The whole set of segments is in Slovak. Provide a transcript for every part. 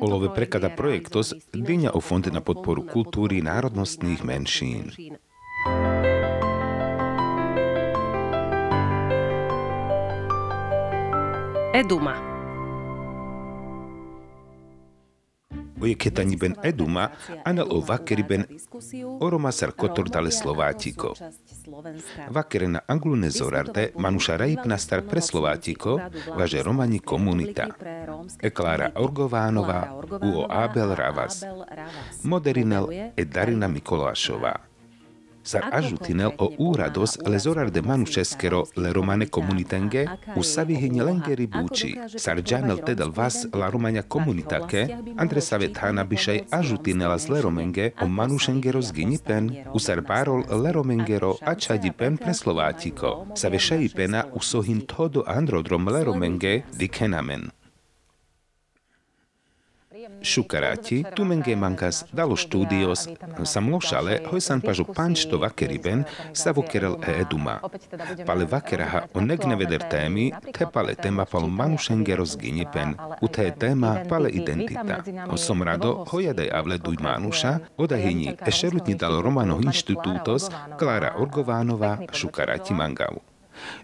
Olove prekada projektos Dňa o Fond na podporu kultúry národnostných menšín. Eduma. Oieketani ben eduma, anal o vakeri ben oromasar kotor dale Slovátiko. Vakere na anglune zorarte manuša rajipna star pre Slovátiko, važe romani komunita. Eklára Orgovánová, uo Abel Ravas. Moderinel e Darina Mikolášová. Sar ajutinel o úrados le zorar de manu českero le romane comunitenge, u savihin lengeri buci, sar gianel tedal vas la romania comunitake, andre savet hana bišaj ajutinela z le romenge o manu šengero zginipen, u sar barol le romengero a pen pre Slovátiko, sa vešaj pena u sohin todo androdrom le romenge dikenamen. Šukaráti, tu menge mankas dalo štúdios, sam lošale, hoj san pažu pančto vakeriben, sa vokerel e eduma. Pale vakeraha o negneveder témy, te pale téma palo manušengero zginipen, u te téma pale identita. O som rado, hojadaj avle duj manuša, odahini ešerutni dalo Romano Institutos, Klára Orgovánova, Šukaráti mangau.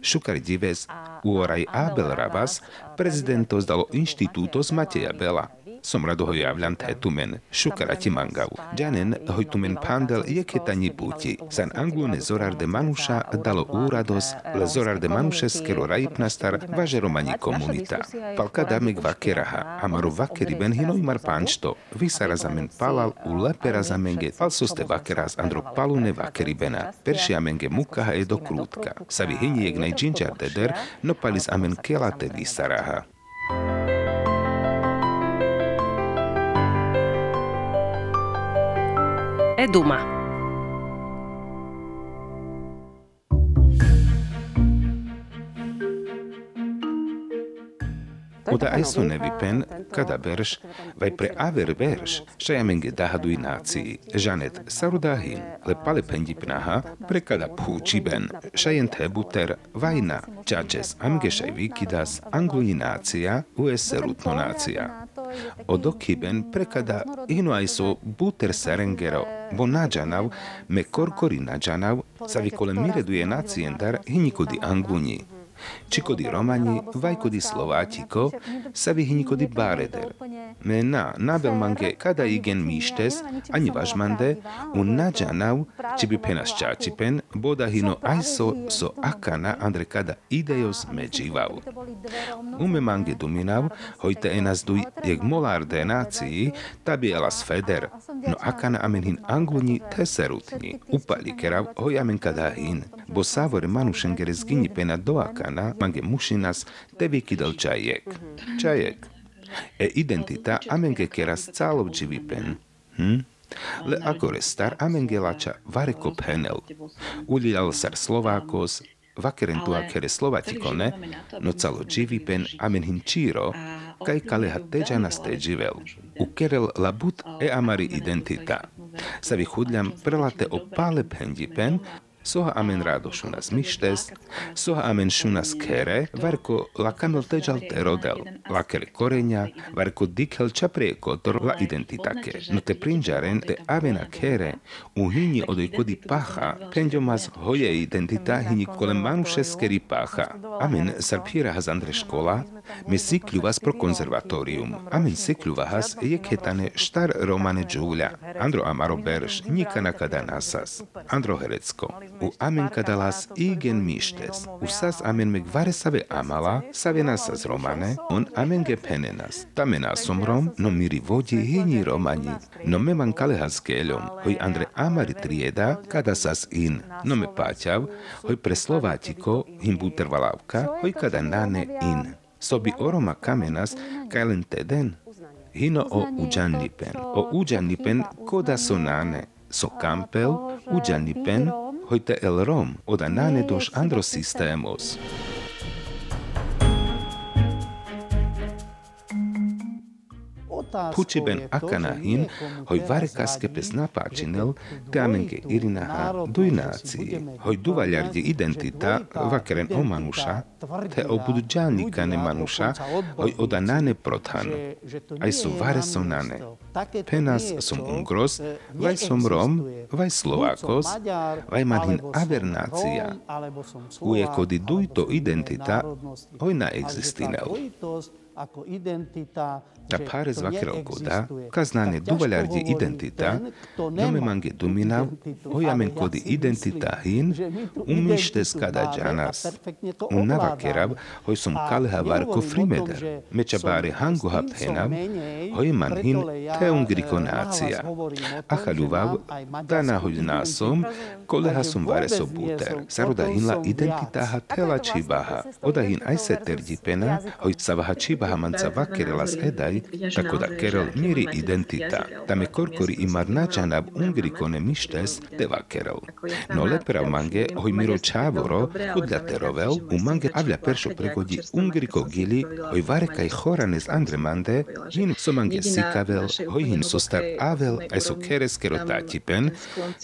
Šukar Dives, Uoraj Abel Ravas, prezidentos dalo Institutos Mateja Bela. Som rado ho javljam tumen, šukarati mangau. Džanen hoj tumen pandel jeketani puti. San anglune zorar de manuša dalo úrados, le zorar de manuše skero rajipnastar važe romani komunita. Palka damek vakeraha, amaru vakeri ben hinoj mar pančto, visara zamen palal u lepera zamenge, falsoste vakeras andro palune vakeri bena. Peršia menge mukaha e do krútka. Savi hiniek naj džinčar deder, no palis amen kelate visaraha. Eduma. Oda aj su nevipen, kada berš, vai pre aver berš, šajamenge dahadu nácii, žanet sarudahin, le pale pendipnaha, pre kada púči ben, šajen tebuter, vajna, čačes amge šaj vikidas, angluinácia, US rutnonácia. Odokiben prekada ino aj so buter serengero bo nađanav me korkori nađanav sa vikole mireduje nacijendar hinikudi anguni. Čikodi Romani, vajkodi Slovátiko, sa vyhnikodi Báreder. Mena nabelmange kada igen mištes, ani važmande, u nađanav, či bi penas čačipen, boda hino ajso so akana andre kada idejos međivav. Ume mange duminav, hojte enas duj jeg molarde naciji, tabi elas feder, no akana amen hin angluni teserutni, upali kerav hoj amen kada hin, bo savore manušengere zgini pena doaka Mange mušinas te vikidal čajek. Čajek. E identita amenge keras calov dživipen. Hm? Le agore star amenge lača vareko penel. Uljal sar Slovákos, vakerentua kere Slovatikone, no calo dživipen amen hinčiro, kaj kaleha teđana ste dživel. Ukerel labut e amari identita. Savi hudljam prelate o pale pendipen, soha amen rado šunas mištes, soha amen šunas kere, varko la kanol teđal te la kere korenja, varko dikel čapre kotor la identitake, no te prinjaren te avena kere, u hini odoj kodi paha, mas hoje identita hini kole manuše skeri paha. Amen sarpira has andre škola, me sikljuvas pro konzervatorium, amen sikljuvahas je ketane štar romane džulja, andro amaro berš, nikana kada nasas, andro herecko, u amen kadalas igen mištes. U sas amen meg vare save amala, save nasas romane, on amen ge penenas. Tame nasom rom, no miri vodi hini romani. No me man kalehas keljom, hoj andre amari trieda, kada sas in. No me paťav, hoj pre Slovátiko, him buter valavka, hoj kada nane in. Соби орома каменас кајлен теден. Хино о уџанипен. О уџанипен кода сонане. Со кампел, уџанипен, хојте ел ром, ода нане дош андросистемос. системос. Puči ben akanahin, hoj varekaske pes napáčinel, te amenke irinaha dujnácii, hoj duvaľardi identita, vakeren o manuša, te obudžanika ne manuša, hoj oda nane prothan. Aj sú vare som nane. Penas som Ungros, vaj som Rom, vaj Slovákos, vaj manhin avernácia. Uje kody dujto identita, hoj na existinel. ako identita, Da? pare zvakero koda, kaznane duvaľardi identita, nome mange duminav, ojamen kodi identita hin, umište skada džanas. Un navakerav, hoj som kaleha varko frimeder, meča bare hangoha penav, hoj man hin te ungriko nácia. Acha ľuvav, da nahoj násom, koleha som vare so buter. Saroda hinla identitaha tela čibaha, oda hin aj se terdipena, hoj savaha čibaha manca vakerelas edaj, tako da Kerel miri identita, tame korkori imar načanab ungrikone mištes teva Kerel. No lepera mange hoj miro čavoro, hudla terovel, u mange avlja peršo pregodi ungriko gili, hoj varekaj choranes andremande, hin so mange sikavel, hoj hin so star avel, aj so keres kero tatipen,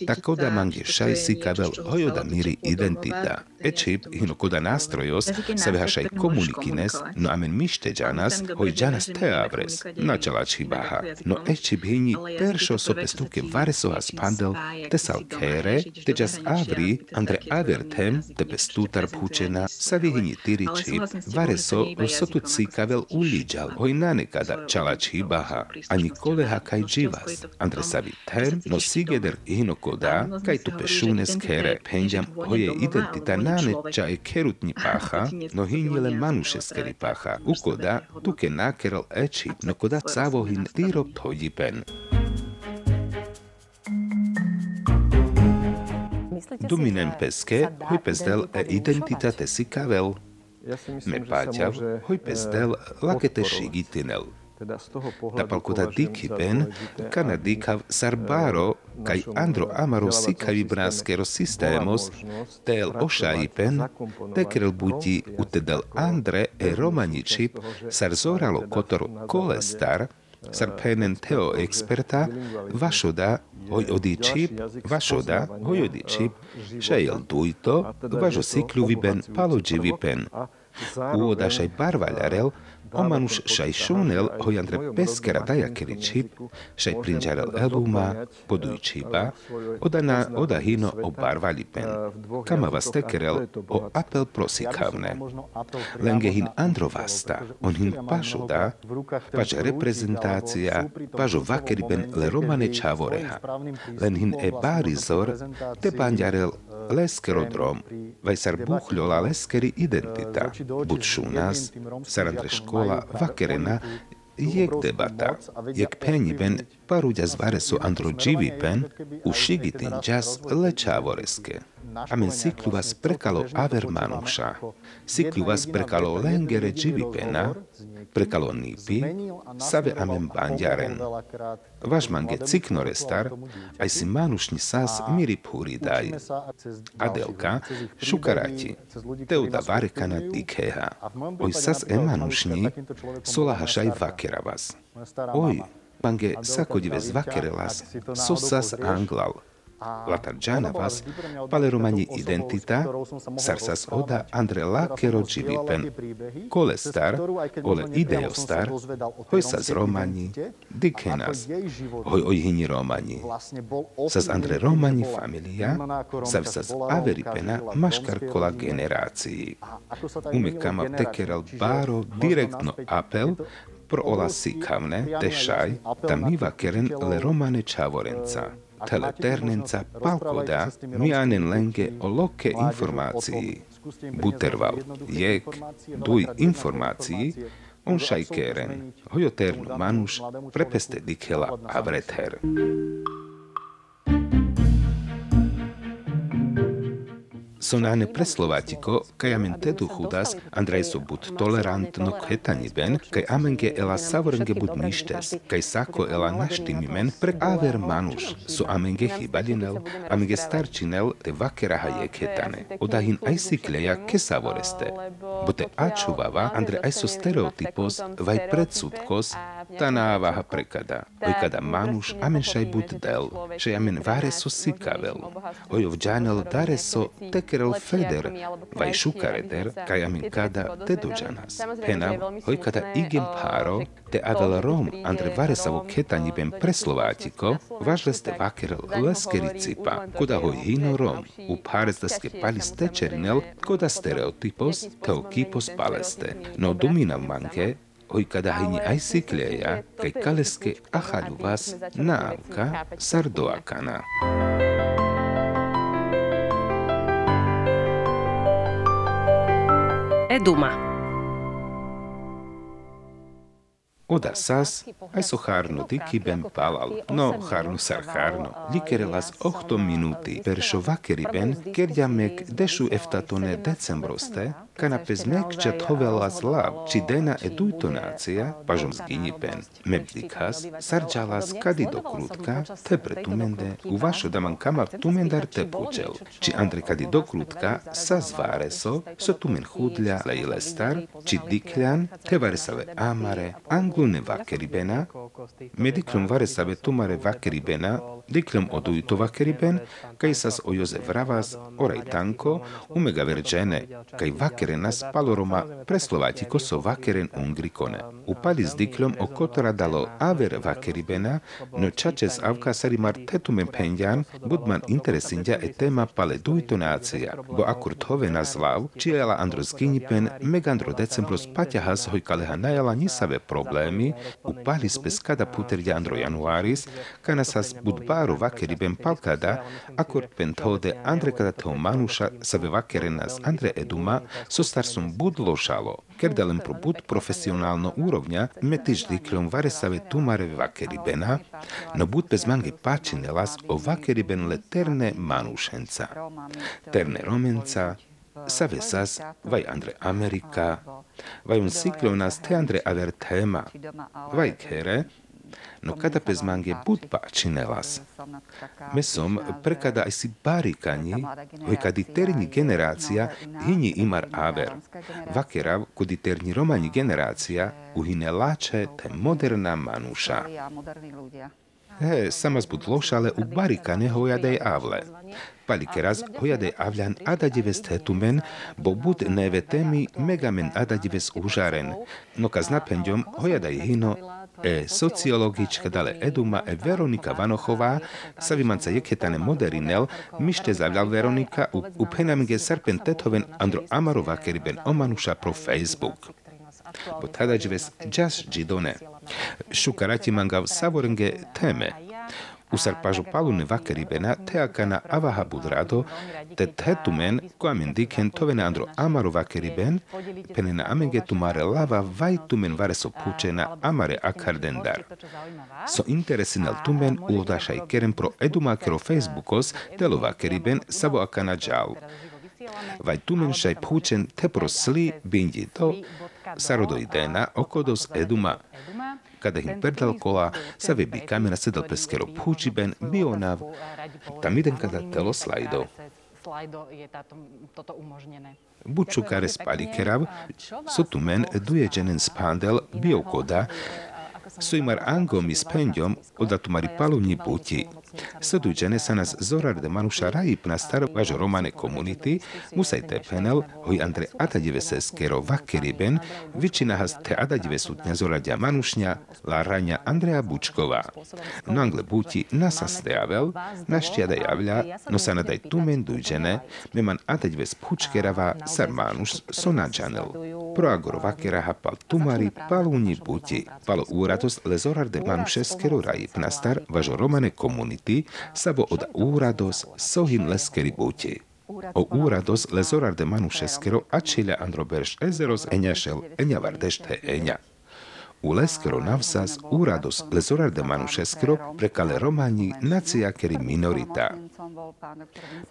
tako da mange šaj sikavel, hoj oda miri identita. Ečip hino koda nastrojos, sebe hašaj komunikines, no amen mište džanas, hoj džanas te avres, načala čibaha. No eči bhini peršo so pestuke varesoha spandel, te sal kere, te jas avri, andre avertem, te pestutar phučena, sa vihini tiriči, vareso so tu cikavel uliđal, hoj nanekada čala čibaha, ani koleha kaj dživas, andre sa vitem, no sigeder hino koda, kaj tu pešunes kere, penjam hoje identita nane ča e kerutni paha, no hinjele manuše skeri paha, ukoda, tuke nakeral eči, no koda savohin tirop tojipen. Duminem peske, hoj pezdel e identitate si myslím, me môže, hoj eh, pezdel lakete šigitinel. Považujem dikipen, kana dikav eh, sarbaro, našom, andro eh, amaro sikavi systémos, možnosť tel zakomponovať tekrel buti ako andre e romaničip, súčasť toho, že sar sa zoralo teda kotor kolestar, sar penen teo experta, vašoda, hoj odi čip, ďalší jazyk vašoda, hoj odi čip, eh, života. dujto, teda važo je to siklu viben, obohacujúci palođi prvok vipen. a zároveň, Uoda šaj barvaľarel, eh, omanuš dáva šaj ten pocit, šunel, že aj hoj v andre mojom peskera rodnom daja materinskom keričip, jazyku šaj môžem prinžarel teda eluma, leszkero drom, vai s-ar buhļolā leskeri identitāte būtu šūnās, sarandre skolā, vakarena, jek debata, jek pēņiben paruģas varesu androģīvi pen, ušīgi tinģas lečāvoreske. Amen siklu vas prekalo aver manuša, siklu vas prekalo lengere dživi pena, prekalo nipi, save amen bandjaren. Vaš mange ciknore star, aj si manušni sas miri puri daj. Adelka, šukarati, teuda varekana dikeha. Oj sas e manušni, solaha šaj vakera vas. Oj, mange sakodive zvakerelas, so sas anglal. Latar džanavas, pale romani identita, sarsas oda andre lakero dživipen. Kole star, ole ideo star, hoj sas romani, dikenas, hoj ojhini romani. Sas andre romani familia, sav sas averipena maškar kola generácii. Ume kama tekeral baro direktno apel, pro ola sikavne, tešaj, tam miva keren le romane čavorenca. Tele ternenca palkoda, mianen lenge o loke informácii. Buterval, jek, duj informácií, on šajkeren, hojoternu manuš, prepeste dikela a vrether. Sonane preslovatiko, kaj amen tedu chudas, Andrej so bud tolerantno khetani ben, kaj amenge ela savorenge bud mištes, kaj sako ela naštimi men, pre aver manuš, so amenge hibadinel, amenge starčinel te vakeraha je khetane. Odahin aj sikleja ke savoreste. Bote ačuvava, Andre aj so stereotypos, vaj predsudkos, tá návaha prekada. Oj kada manuš amen šaj bud del, že amen vare so sikavel. Ojov Эрл Федер, Вайшукаредер, Каяминкада, Дедуджанас, Пенав, Хойката Игем Паро, Те Адаларом, Андреваресаво Кетанибем Пресловатико, Важлесте Вакерл Ласкериципа, Кода Хойхинором, Упаресте Скепалис Течернел, Кода Стереотипос, Теокипос Палесте, но Думина Манке, ойкадагини айсиклея кай калеске ахалювас наавка сардоакана. Eduma. Oda sas, aj so harno diki ben palal, no harno sar harno, likerelas 8 minuti, peršo vakeri ben, kerjamek dešu eftatone decembroste, Канапезмек овела слав, е едујто нација, пажомсгињипен, мебликас, сарджалас кади до крутка, те претуменде, увашо да манкама тумендар те пучел, чи андре кади до крутка, са зваресо, со тумен худля, лајле стар, чи дикљан, те варесаве амаре, англуне вакерибена, медиклум варесаве тумаре вакерибена, диклум одујто вакерибен, кај сас ојозе вравас, орај танко, умега верджене, кај вакерибена, oraj tanko, umega verđene, kaj vakerenas paloroma preslovatiko so vakeren ungrikone. Upali s diklom o kotora dalo aver vakeribena, no čačes avka sarimar tetumen penjan, budman interesindja e tema pale duito nacija, bo akurt hove nazlav, čijela andro zginjipen, megandro decembros patjahas hojkaleha najala nisave problemi, upali spes kada puterja andro januaris, kana sas budbaru vakeriben palkada, akurt penthode andre kada teo manuša save vakerenas andre eduma, starsum bud lošalo, kerdalem pro bud profesionalno úrovňa, metiš diklom varesave tumare vakeribena, no bud bez mange pačinelas o vakeriben le terne manušenca. Terne romenca, Save sas, vaj Andre Amerika, vaj un ciclo nas te Andre aver tema, vaj kere, no kada pez mange bud pačinelas. Mesom prekada aj si barikani, hoj kadi terni generacija hini imar aver. Vakerav kodi terni romani generacija uhine lače te moderna manuša. He, samas bud lošale u barikane hojadej avle. Palike raz hojadej avljan adadives tetumen, bo bud neve temi megamen adadives užaren, no kaz napendjom hojadej hino e sociologička dale Eduma e Veronika Vanochová sa vymanca jeketane moderinel, mište zavljal Veronika u, u penamige serpentetoven Andro Amarova keriben omanuša pro Facebook. Bo tada džives džas džidone. Šukarati mangav savorenge teme. Усар пажопалу нева карибена теакана аваха будрадо те тетумен која коамен дикен товен андро амарова карибен пенена аменге тумаре лава вај тумен варе со пучена амаре акардендар. Со интересинал тумен улодаша и керен про едума керо фейсбукос телова карибен сабо акана джал. Вај тумен шај пучен те просли бинјито сародоидена окодос едума kada im perdal kola, sa vebi kamera sedel peskero púčiben, bionav, tam jeden kada telo slajdo. Bučukare spali kerav, sotumen duje dženen spandel biokoda, Sujmar angom i spendiom odatumari palumni puti. Seduđene sa nas zorar de manuša rajip na staro važo romane komuniti, musaj te penel, hoj andre atadjive se skero vakeriben, vičina has te atadjive sutnja zoradja manušnja, la ranja Andreja Bučkova. No angle buti nasa steavel, naštja da javlja, no sa nadaj tumen duđene, meman atadjive spučkerava sar manuš sonađanel. Pro agoro vakeraha pal tumari paluni buti, palo úrados lezorar de manušeskero rajip na star važo romane komuniti, savo od úrados sohin leskeri buti. O úrados lezorar de manušeskero ačilja androberš ezeros enjašel enjavardešte enja. U leskero navsas úrados lezorar de manušeskero prekale romani nacija keri minorita.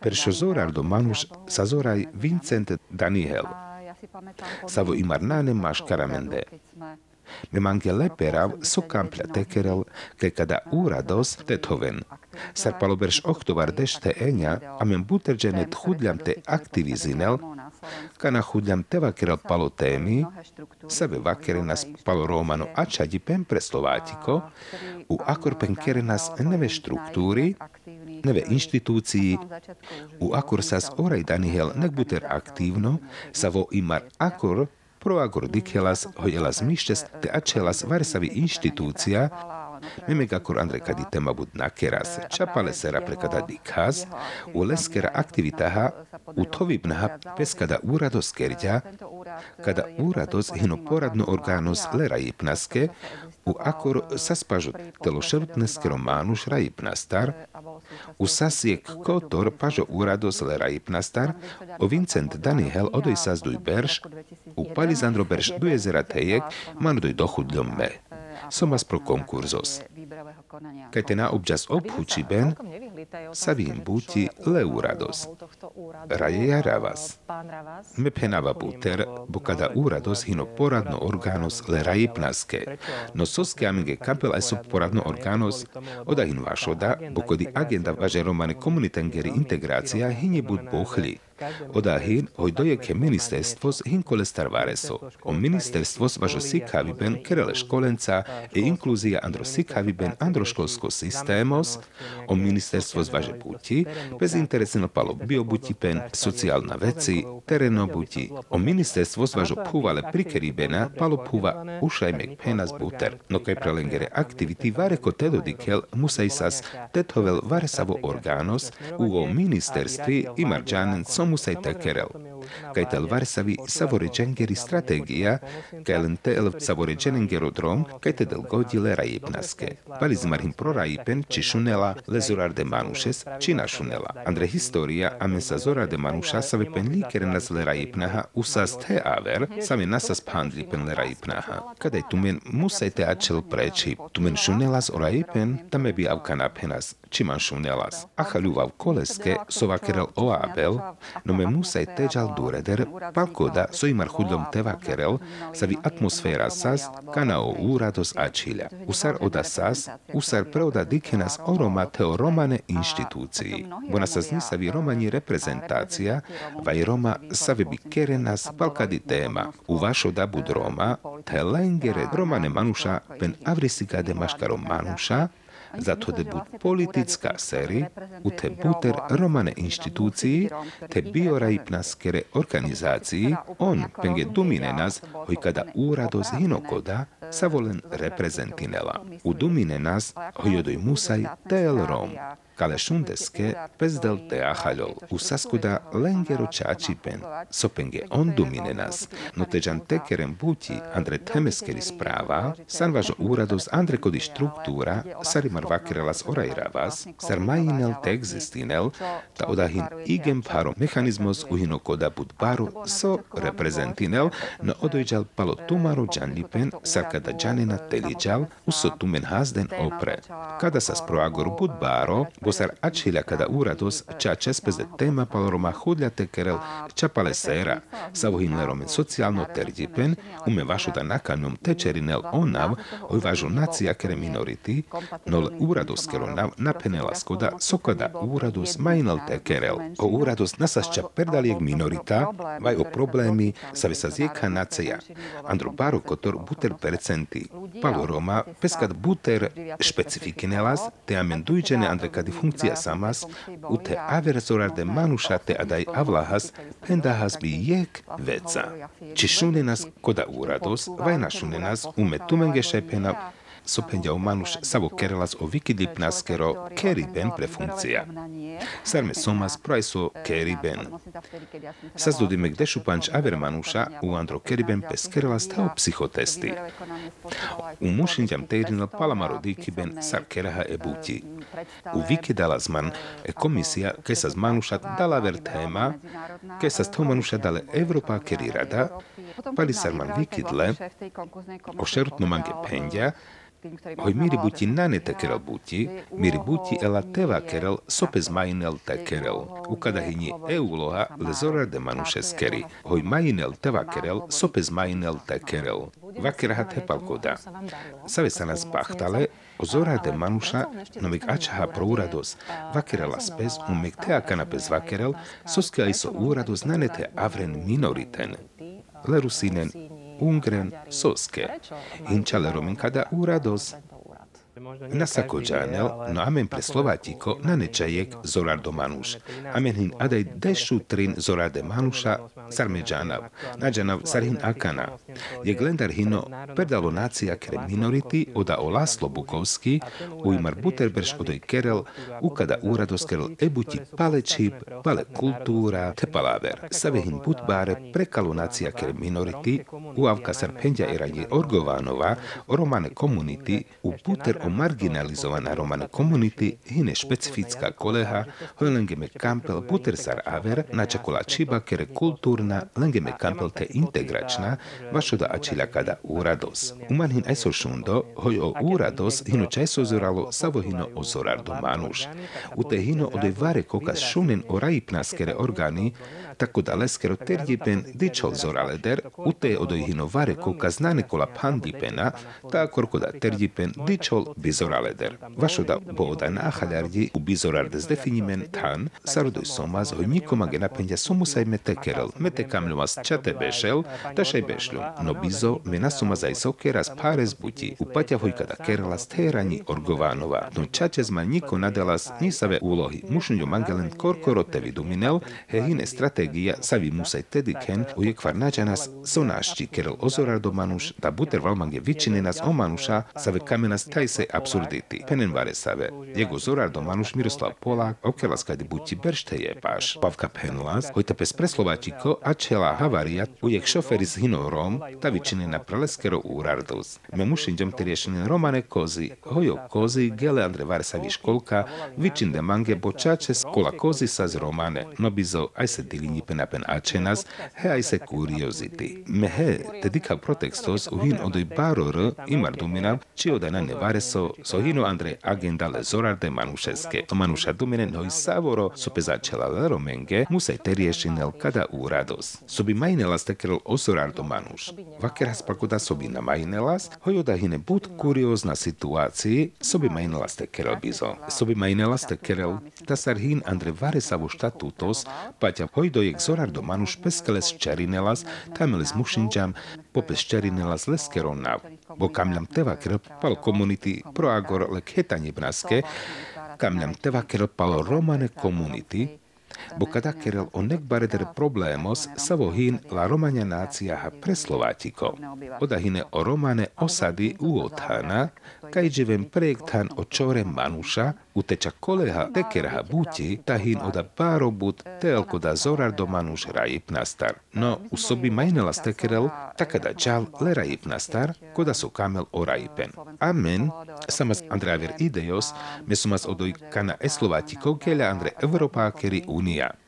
Peršo zorar manuš sazoraj Vincent Daniel. Savo imar nane maš karamende. Me mange leperav so kampla tekerel, ke kada úrados tethoven. Sar paloberš oktovar dešte eňa, a men buterđene tchudljam te aktivizinel, kana chudljam te vakerel palo témy, sebe vakere nas palo romano ačadi pen pre Slovátiko, u akor pen kere nas neve štruktúry, neve inštitúcii, u akor sas oraj danihel nek buter aktívno, sa vo imar akor proagor dikelas, hojelas mištes te ačelas varsavi inštitúcia, Memek akor Andre kadi tema bud nakeras, čapale sera prekada dikhaz, u leskera aktivitaha, u tovibnaha peskada úrados kerďa, kada úrados hino poradno orgános le rajipnaske, u akor saspažu telo šerutneskero mánuš rajipnastar, u sasiek kotor pažo úrados le rajipnastar, o Vincent Daniel odoj sazduj berš, u Palizandro berš do jezera Tejek, mandoj dochudľom me. Somas pro konkurzos. Keď te na občas obhuči ben, sa vím buti leurados. Raje ravas. Me penava buter, bo kada úrados hino poradno organos le rajipnaske. No soske aminge kapel so poradno organos, oda hin vašoda, bo kodi agenda važe romane komunitengeri integrácia hine bud bohli. Oda hin, hoj dojeke ministerstvos hin kolestar vareso. O ministerstvos važo sikhaviben kerele školenca e inkluzija andro sikhaviben androškolsko sistemos, o ministerstvos važe puti, bez interesno palo biobutipen, socijalna veci, tereno buti. O ministerstvos važo puvale prikeribena, palo puva ušajmek penas buter. No kaj prelengere aktiviti vareko tedodikel musajsas tethovel varesavo organos, uo ministerstvi imarđanen so musaj tekerel. Kaj tel varsavi savoređengeri strategija, kaj len tel savoređenengerodrom, kaj te del godile rajipnaske. Vali zmarhim pro rajipen, či šunela, le zorar de manušes, či na šunela. Andre sa zorar de manuša, save pen likere nas le rajipnaha, usas te aver, same nasas pandli pen le rajipnaha. Kadaj tumen musaj te ačel preči, tumen šunelas o rajipen, tame bi avkana penas, či man šunelas. Acha ľuvav koleske, sova kerel abel, no me musaj teđal dureder, palkoda so imar hudlom teva kerel, savi atmosfera sas, kana o úrados ačilja. Usar oda sas, usar preoda dikenas oroma teo romane inštitúcii. Bona sa znisavi romani reprezentácia, vaj Roma savi bi kerenas palkadi tema. U vašo da bud Roma, te lengere romane manuša pen avrisigade maškaro manuša, zato debut politická série u te buter romane instituciji te bioraipnaskere organizaciji on penge dumine nas hoj kada urado zhinokoda savolen reprezentinela. U dumine nas hoj odoj musaj tel rom. Kale šundeske pezdel te ahaľol. U saskuda lengero čačipen, sopenge on dumine nas. No teđan tekerem buti andre temeskeri sprava, san važo úrados andre kodi štruktúra, sarimar vakerelas orajravas, sar majinel te existinel, ta odahin igem paro mechanismos uhino koda bud baro so reprezentinel, no odojđal palo tumaro Osar atxila kada uradoz txatxez pez tema paloroma jodla tekerel txapalezera. Zauhin leromen socialno terdipen, ume vašu da nakanom tečerinel onav, oj važu nacija kere minoriti, nol uratos kero nav napenela skoda sokada uratos mainal tekerel. O uradoz nasasća perdalijeg minorita, vaj o problemi sa vesazijeka nacija. Andro baro kotor buter percenti, paloroma peskat buter specifikinelas, te amendujđene andrekadi funkcia samas, ute aversorar de manušate adaj avlahas, pendahas bi jek veca. Či šunenas koda úrados, vaj našunenas ume tumenge šepena, sopendia manus savo kerelas o wikidipnaskero keriben pre funkcia. Sarme somas praeso keriben. Sazdudime gde šupanč aver manuša u andro keriben pes kerelas tao psihotesti. U mušinjam teirinal palamaro dikiben sar keraha e buti. U wikidalazman e komisija ke sa manušat dala ver tema, ke sa sto manuša dale Evropa kerirada, pali sarman wikidle, o šerutno mange pendja, Hoj miri buti nane tekerel buti, miri buti ela teva kerel sopes mainel tekerel. Ukada hini e úloha le zorar de manušeskeri. Hoj mainel teva kerel sopes mainel tekerel. Vakeraha tepalkoda. Save sa nas pahtale, o zorar de manuša, nomik ačaha pro úrados, vakerela spes, umek tea kanapes vakerel, soske aj so úrados nanete avren minoriten. Lerusinen Ungrę, Suskie. Inčale Ruminkada urados úrados. Nasakođanel, no amen pre Slovatiko, na nečajek zorar do manuš. Amen hin adaj dešu trin zorar de manuša, sarmeđanav, nađanav sarhin akana. Je glendar hino perdalo nacija kre minoriti oda o Laslo Bukovski, u imar Buterberš odoj kerel, ukada úrados kerel ebuti pale čip, pale kultúra, te palaver. Save hin butbare prekalo nacija kre minoriti, u avka sarpendja era je Orgovanova, o romane komuniti, u Buter o marginalizovaná romana komunity hine špecifická koleha hoj lengeme kampel putersar aver načakola čiba kere kultúrna lengeme kampel te integračná vašoda ačila kada úrados. Uman hin aj so šundo, hoj o úrados hino čaj so zoralo savo hino o zorar do manuš. U te hino ode vare kokas šunen o rajipnaskere orgány, tako da leskero terdipen dičol zoraleder, u te ode hino vare kokas znane kola pandipena, ta korkoda terdipen dičol bizoraleder. Vašoda boda náchaľardi u bizorardes definimen tan, sarodoj somas hoj nikoma gena pendia somusaj mete kerel, mete kamľomas čate bešel, tašaj bešľu, no bizo mena somas aj sokeras páres buti, u paťa hoj kada kerelas terani orgovanova, no čačez ma niko nadelas nisave úlohy, mušňo mangelen korkoro te viduminel, he hine strategija sa vi musaj tedy ken u je kvar nađanas sonašći kerel ozorar do manuš, da buter valmange vičine nas o manuša, sa ve kamenas taj se absurdity. Penenvare save. Jego zorardo Manuš Miroslav Polák, okelas kadi buti beršte je páš. Pavka penlas, hojta pes preslovačiko a čela havaria ujek šoferis hinorom, ta vičine na preleskero úrardos. Me mušinđom te riešenin romane kozi, hojo kozi, gele Andre Varsavi školka, vičinde mange bočačes kola kozi sa romane, no bizo aj se dilini penapen ačenas, he aj se kurioziti. Me he, te dika protextos uhin odoj baror imar duminav, či odaj na nevareso, so hino Andre agenda le zorar de manušeske. To manuša dumine noi savoro, so pezačela le romenge, musaj te riešinel kada úrados. So bi majnelas tekerel osorar do manuš. Vakeras pakoda so bi na majnelas, hojoda hine bud kuriozna situácii, so bi majnelas tekerel bizo. So bi majnelas tekerel, ta sar hin Andre varesavo štatutos, paťa hojdojek zorar do manuš peskeles čerinelas, tameles mušinđam, popes čerinelas leskeron nav. Bo kamľam teva krp pal komunity pro agor le khetanie braske, kamľam teva krp pal romane komunity, bo kada kerel o nekbareder problémos sa vohín la romania nácia ha pre Slovátikov. Odahine o romane osady uothana, kaj živem projektan o čore manuša, uteča koleha tekerha buti, tahin oda páro bud telko da zorar do manuš rajip nastar. No, u sobi majnela stekerel, takada džal le rajip nastar, koda su kamel o rajipen. Amen, samas Andreaver idejos, me sumas odoj kana eslovatikov kelja Andre Evropákeri Unia. Učačes,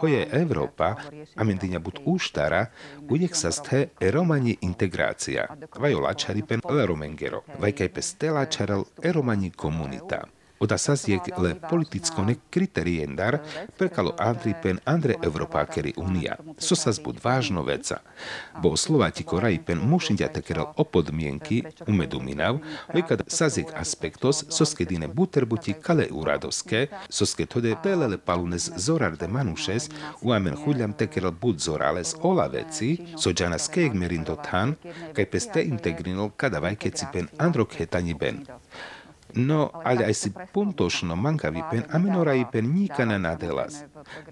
hoje Evropa, amendinja bud uštara, ujek sasthe eromani integrácia. Vajo lačaripen le romengero, vajkaj pestela čaral eromani komunita. Oda saziek le politicko ne kriteriendar prekalo Andripen Andre Evropákeri Unia. So sas bud vážno veca. Bo Slovatiko rajpen mušinja tekeral o podmienky umeduminav, ojkad saziek aspektos soskedine buterbuti kale uradovske, soske tode telele palunes zorar de manušes, uamen huljam tekeral bud zorales ola veci, so džanas keeg merindo tan, kaj peste integrinol kada vajkecipen androk hetani ben. No, ale aj si puntošno mankavipen a menorajipen nikana nadelas.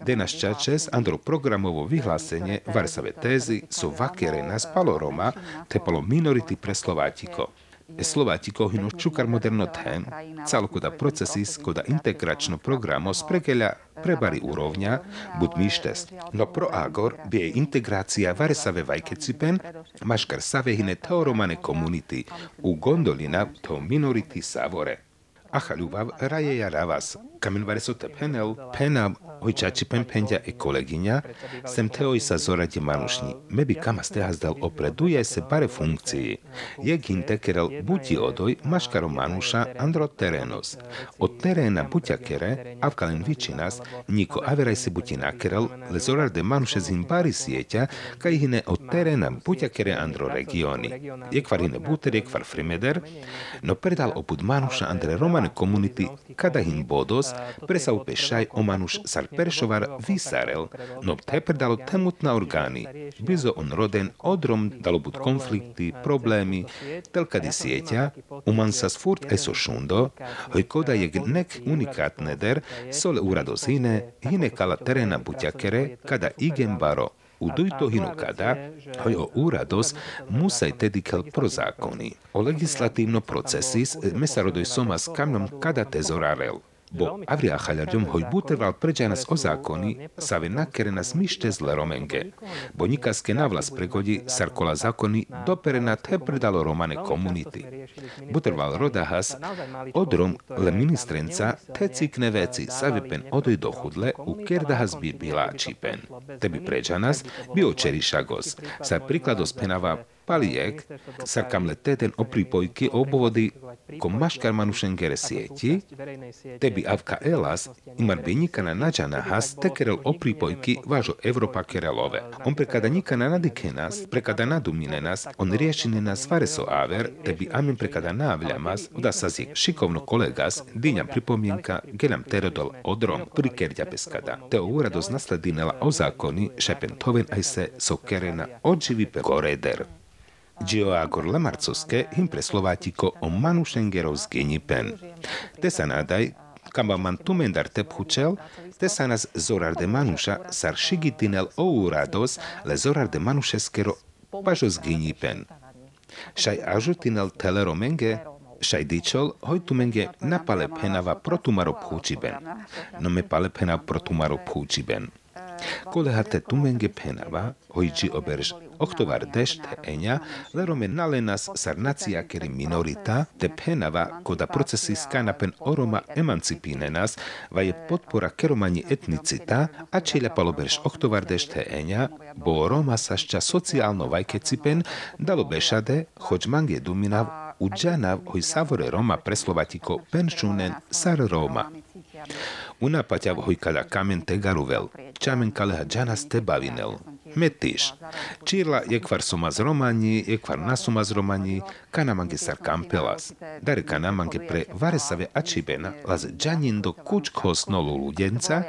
Denas čačes andro programovo vyhlásenie Varsave tézy so vakere nas palo Roma, te palo minority pre Slovátiko. Slovátiko hino čukar moderno ten, calko da procesis koda integračno programo sprekelja prebari úrovňa, bud mištest. No pro agor bi je integrácia varesave vajkecipen, maškar save hine teoromane komunity, u gondolina to minority savore. Acha ľubav rajeja ravas, kamen vareso te penel, penam hoj čačipen pendia e kolegyňa, sem teoj sa zorade manušni. Mebi kama stehazdal opreduje se bare funkciji. Je ginte kerel buti odoj maškaro manuša andro terenos. Od terena butja kere, avkalen vičinas, niko averaj se buti nakerel, le zorade manuše zin bari sieťa, ka ihine od terena butja kere andro regioni. Je kvarine buter, je kvar frimeder, no predal opud manuša andre romane komunity, kada hin bodos, presa upešaj o manuš sar peršovar visarel, no te predalo temutna organi. Bizo on roden odrom dalo bud konflikti, problemi, tel kadi sieťa, uman sa sfurt eso šundo, hoj koda je nek unikat neder, sole urados hine, kala terena buťakere, kada igen baro, u dujto hinu kada, hoj o úrados, musaj tedy kel prozákony. O legislatívno procesis, mesarodoj somas kamnom kada tezorarel. Bo avria haľaďom hoj buterval pređa nas o zákony, sa ve nakere nas mište zle romenge. Bo nikaske navlas pregodi sarkola zákony dopere na te predalo romane komunity. Buterval rodahas, odrom le ministrenca te cikne veci sa pen odoj do chudle u kerdahas bi. Tebi pređa nas bi očerišagos. Sa priklados penava Palijek, sarkam leteten o pripojky obvody ko maškar manušengere sieti, tebi avka elas imar bi nikana nađana has tekerel o pripojky vážo Evropa kerelove. On prekada nikana nadike nas, prekada nadumine nas, on riješine nas vareso aver, tebi amin prekada navljamas, da sazijek šikovno kolegas, dinjam pripomjenka, gelam terodol odrom, prikerđa peskada. Te urados nasledinela o zakoni, šepen toven aj se sokerena odživi pe koreder. Gio agor lamarcoske him preslovátiko o manušengerov z genipen. Te sa nádaj, kamba man tumendar tephučel, te sa nas zorar de manuša sar šigitinel o urados le zorar de manušeskero pažo z genipen. Šaj ažutinel telero menge, šaj dičol, hoj tu menge napale penava protumaro phučiben. No me pale pena protumaro phučiben. Kolehate tumenge penava, hojči oberž oktovar dešte enja, lerome nalenas sarnacia keri minorita, te penava koda procesi skanapen oroma emancipinenas, va je podpora keromani etnicita, a čilja paloberž oktovar dešte enja, bo Roma sašća socijalno vajkecipen, dalo bešade, hoć mange duminav, uđanav hoj savore Roma preslovatiko penšunen sar Roma. Una hoj kada kamen tegaruvel, čamen kaleha džanas te bavinel. Metiš. Čirla je kvar sumaz romani, je kvar nasumaz romani, kanamange sar kampelas. Dare kanamange pre varesave ačibena laz džanjin do kučko snolu ludenca,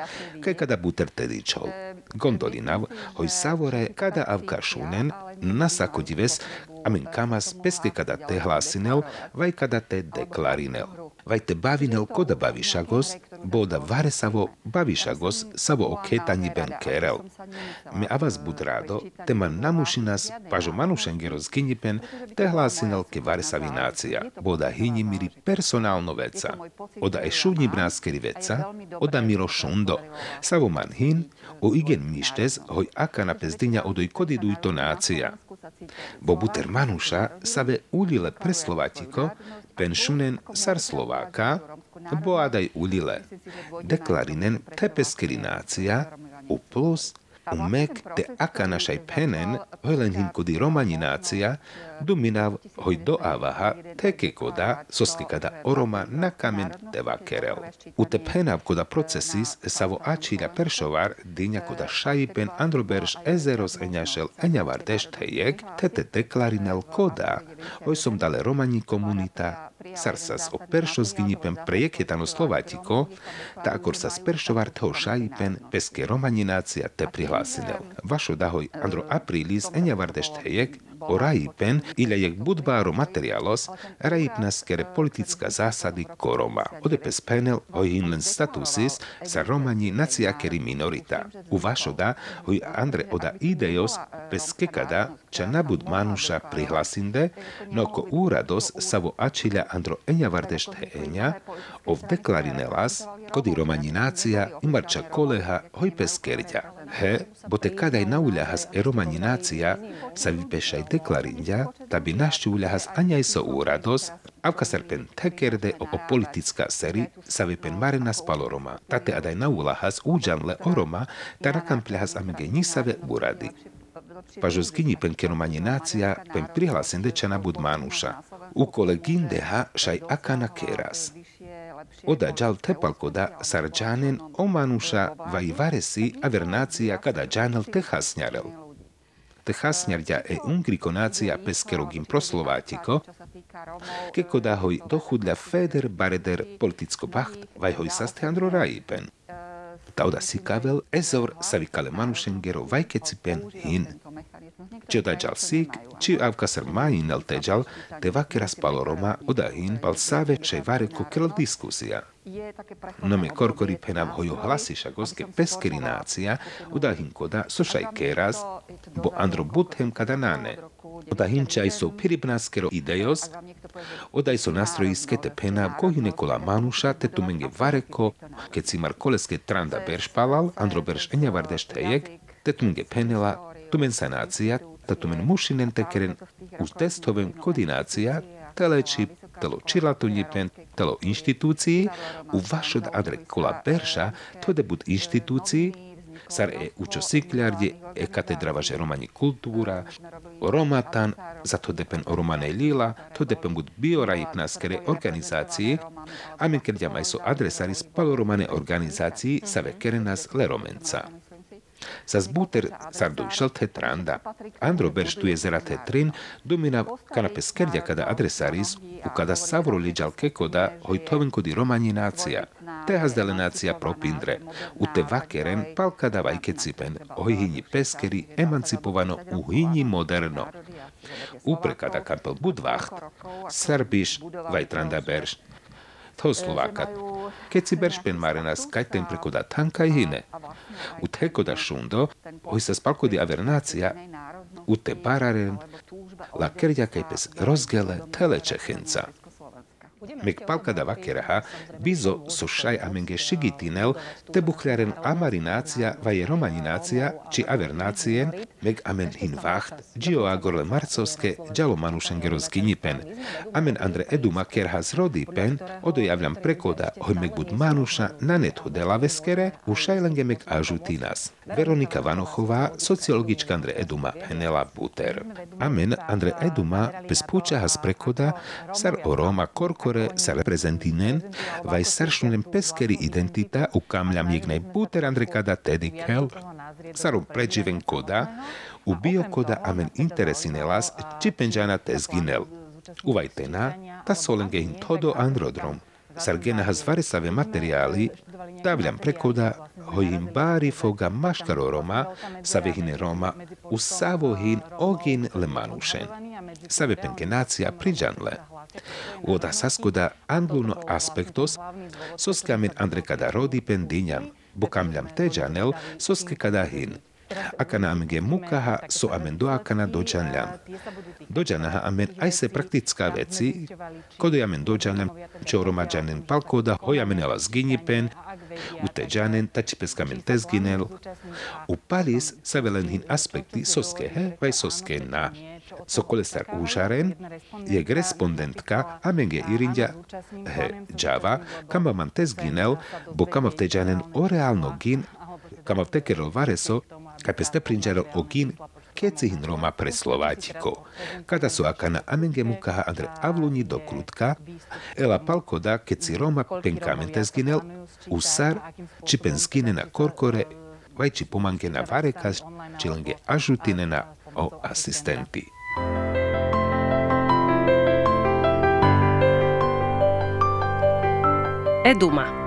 kaj kada buter tedičol. Gondolinav, hoj savore kada avka šunen, nasako dives, amen kamas peske kada te hlasinel, vaj kada te deklarinel. Vaj te bavinel koda bavišagos, boda varesavo bavišagos savo oketani ben kerel. Me avas budrado, te man namušinas pažo manušengero zginipen, te hlasinel ke varesavi nacija, boda hinjimiri personalno veca. Oda e šudnji braskeri veca, oda miro šundo, savo man hin, o igen mištez, hoj aka na pezdinja odoj i to nacija. Bo buter manuša save uljile preslovatiko, penšunen sar Slováka, boadaj ulile. Deklarinen tepeskeri nácia, u plus, u mek te aka našaj penen, hojlen hin kodi romani nácia, duminav hoj do avaha, teke koda, soske kada oroma na kamen teva kerel. U te penav koda procesis, savo ačilja peršovar, dinja koda šajipen androberš ezeros enjašel enjavar deštejek, tete deklarinel koda, hoj som dale romani komunita, sarsas o peršo zginipem projeketano Slovatiko, ta akor sa speršovar toho šajipen peske romaninácia te prihlásinel. Vašo dahoj andro aprilis enjavar deštejek, o rajipen ili je budbáro materiálos, rajipnas kere politická zásady koroma. Odepes penel hoj len statusis sa romani nacia keri minorita. U vašoda hoj andre oda idejos pes kekada ča nabud manuša prihlasinde, no ko úrados savo ačilja andro enjavardešте enja, ov deklarinelas, kodi romani nácia imarča koleha hoj pes kerďa. He, bote kada aj nauľahas eromani nácia sa vypešaj deklarindia, da by našťúľahas aňaj so úrados, avka serpen tekerde o, politická seri sa vypen marena spaloroma. Tate adaj naulahas úďanle oroma, da rakampľahas amege nisave úrady. Pažo zgini pen keromani nácia, pen prihlasen dečana bud manuša. Ukole gindeha šaj akana keras. Oda džal tepalkoda sarđanen omanuša vaj varesi avernacija kada džanel tehasnjarel. Tehasnjarďa e ungriko nácia peskerogim proslovático, keko da hoj dochudľa feder bareder politicko bacht, vaj hoj saste andro rajipen. Tauda sikavel ezor savikale manušengero vaj kecipen hin. Oda džal sik, či avkasar majinel teđal, te vakera spalo Roma oda hin bal save čej vareko kel diskusija. No me korkori penav hojo hlasiša goske peskerinácia oda hin koda sošaj keras, bo andro buthem kada nane. Oda hin čaj so piribnaskero idejos, oda so te penav kohine kola manuša te tu vareko, keď si mar koleske tranda berš palal, andro berš enja vardeš tejek, te tu menge penela, tu men sanácia, te tu men mušinen tekeren, uz testovem koordinácia, telečip, telo čilatujipen, telo inštitúcii, u vašod adre kola berša, to debut inštitúcii, sar e učo sikljardje, e katedra vaše romani kultura, romatan, za to depen romane lila, to depen bud biorajipnaskere organizaciji, a men kerdja majso adresari spalo romane organizaciji save kerenas le Sa zbuter sardu šelte tranda. Andro berš tu je zerate trin, domina kanape skerdia kada adresaris, u kada savro liđal kekoda, hojtoven kodi romani nacija. Te hazdele nacija propindre. U te vakeren pal kada vajke cipen, hojhinji peskeri emancipovano u hinji moderno. Upre kada kampel budvacht, sarbiš vaj tranda berš, Тоа словакат. Кеци бер шпенмарена скајтен преко да танка и не. У теко да шундо, ој се спалко ди авернација, у те барарен, лакерја кај пес розгеле телече хенца. Rozgele tele čehenca. Mek palka da vakeraha, bizo so šaj amenge šigitinel, te buhljaren amarinácia vaje romaninácia, či avernácie, meg amen hin vacht, gio agorle marcovske, džalo manušengero zginipen. Amen andre eduma kerha zrodi pen, odojavljam prekoda, hoj meg bud manuša na net hodela veskere, u šajlenge meg ažutinas. Veronika Vanochová, sociologička Andre Eduma Penela Buter. Amen Andre Eduma bez púčaha z prekoda sar o Roma korkore sa reprezentinen, vaj saršunem peskeri identita u kamľam jegnej Buter Andre kada Teddy Kel, sarom pređiven koda, u bio koda amen interesinelas či penđana tezginel. Uvaj tena, ta solenge in todo androdrom. Sargena hazvaresave materiály, davljam prekoda, hojim bari foga maškaro Roma, savehine Roma, u savohin ogin le manušen. Save penkenacija priđanle. Oda saskoda angluno aspektos, soskamen andre kada rodi pendinjam, bokamljam teđanel, soske kada hin. Akana amenge mukaha so amen doakana dođanljam. Dođanaha amen aj se praktická veci, kodo amen dođanljam, čo romađanen palkoda, hojamenela zginjipen, u teđanen tačipeskamen tezginel, u palis sa velenhin aspekti soske he, vaj Sokolestar úžaren je respondentka amenge irindja he džava, kama man tezginel, bo kama vteđanen o realno gin, kama vtekerol vareso, kaj peste o gin kecihin Roma pre Slovátikov. Kada su akana amenge mukaha andre avluni do krutka, ela palkoda keci Roma pen kamente zginel, usar, či pen zgine na korkore, vaj či pomanke na varekas, či lenge ažutine na o asistenti. Eduma.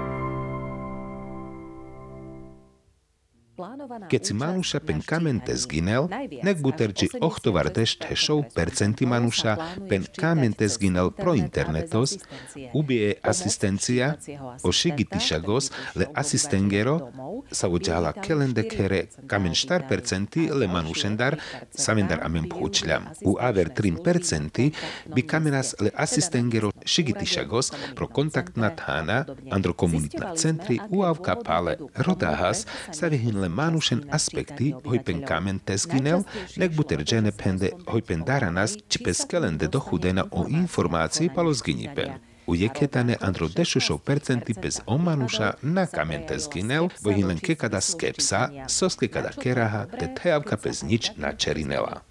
Keď si Manuša pen kamente zginel, nek buterči ochtovar dešt hešov percenti Manuša pen kamente zginel pro internetos, ubie asistencia o šigitišagos le asistengero sa uđala kelendekere kamen štar percenti le Manušendar samendar amen phučljam. U aver trim percenti bi kamenas le asistengero šigitišagos pro kontaktna thana andro komunitna centri u avka pale rodahas sa vihin le Manuša manušen aspekty, hojpen kamen tezginel, nek buter džene pende hojpen daranas, či peskelende dochudena o informácii palo zginipen. U jeketane andro dešušov percenti bez omanuša na kamen tezginel, bo len kekada skepsa, soske kada keraha, te teavka bez nič na čerinela.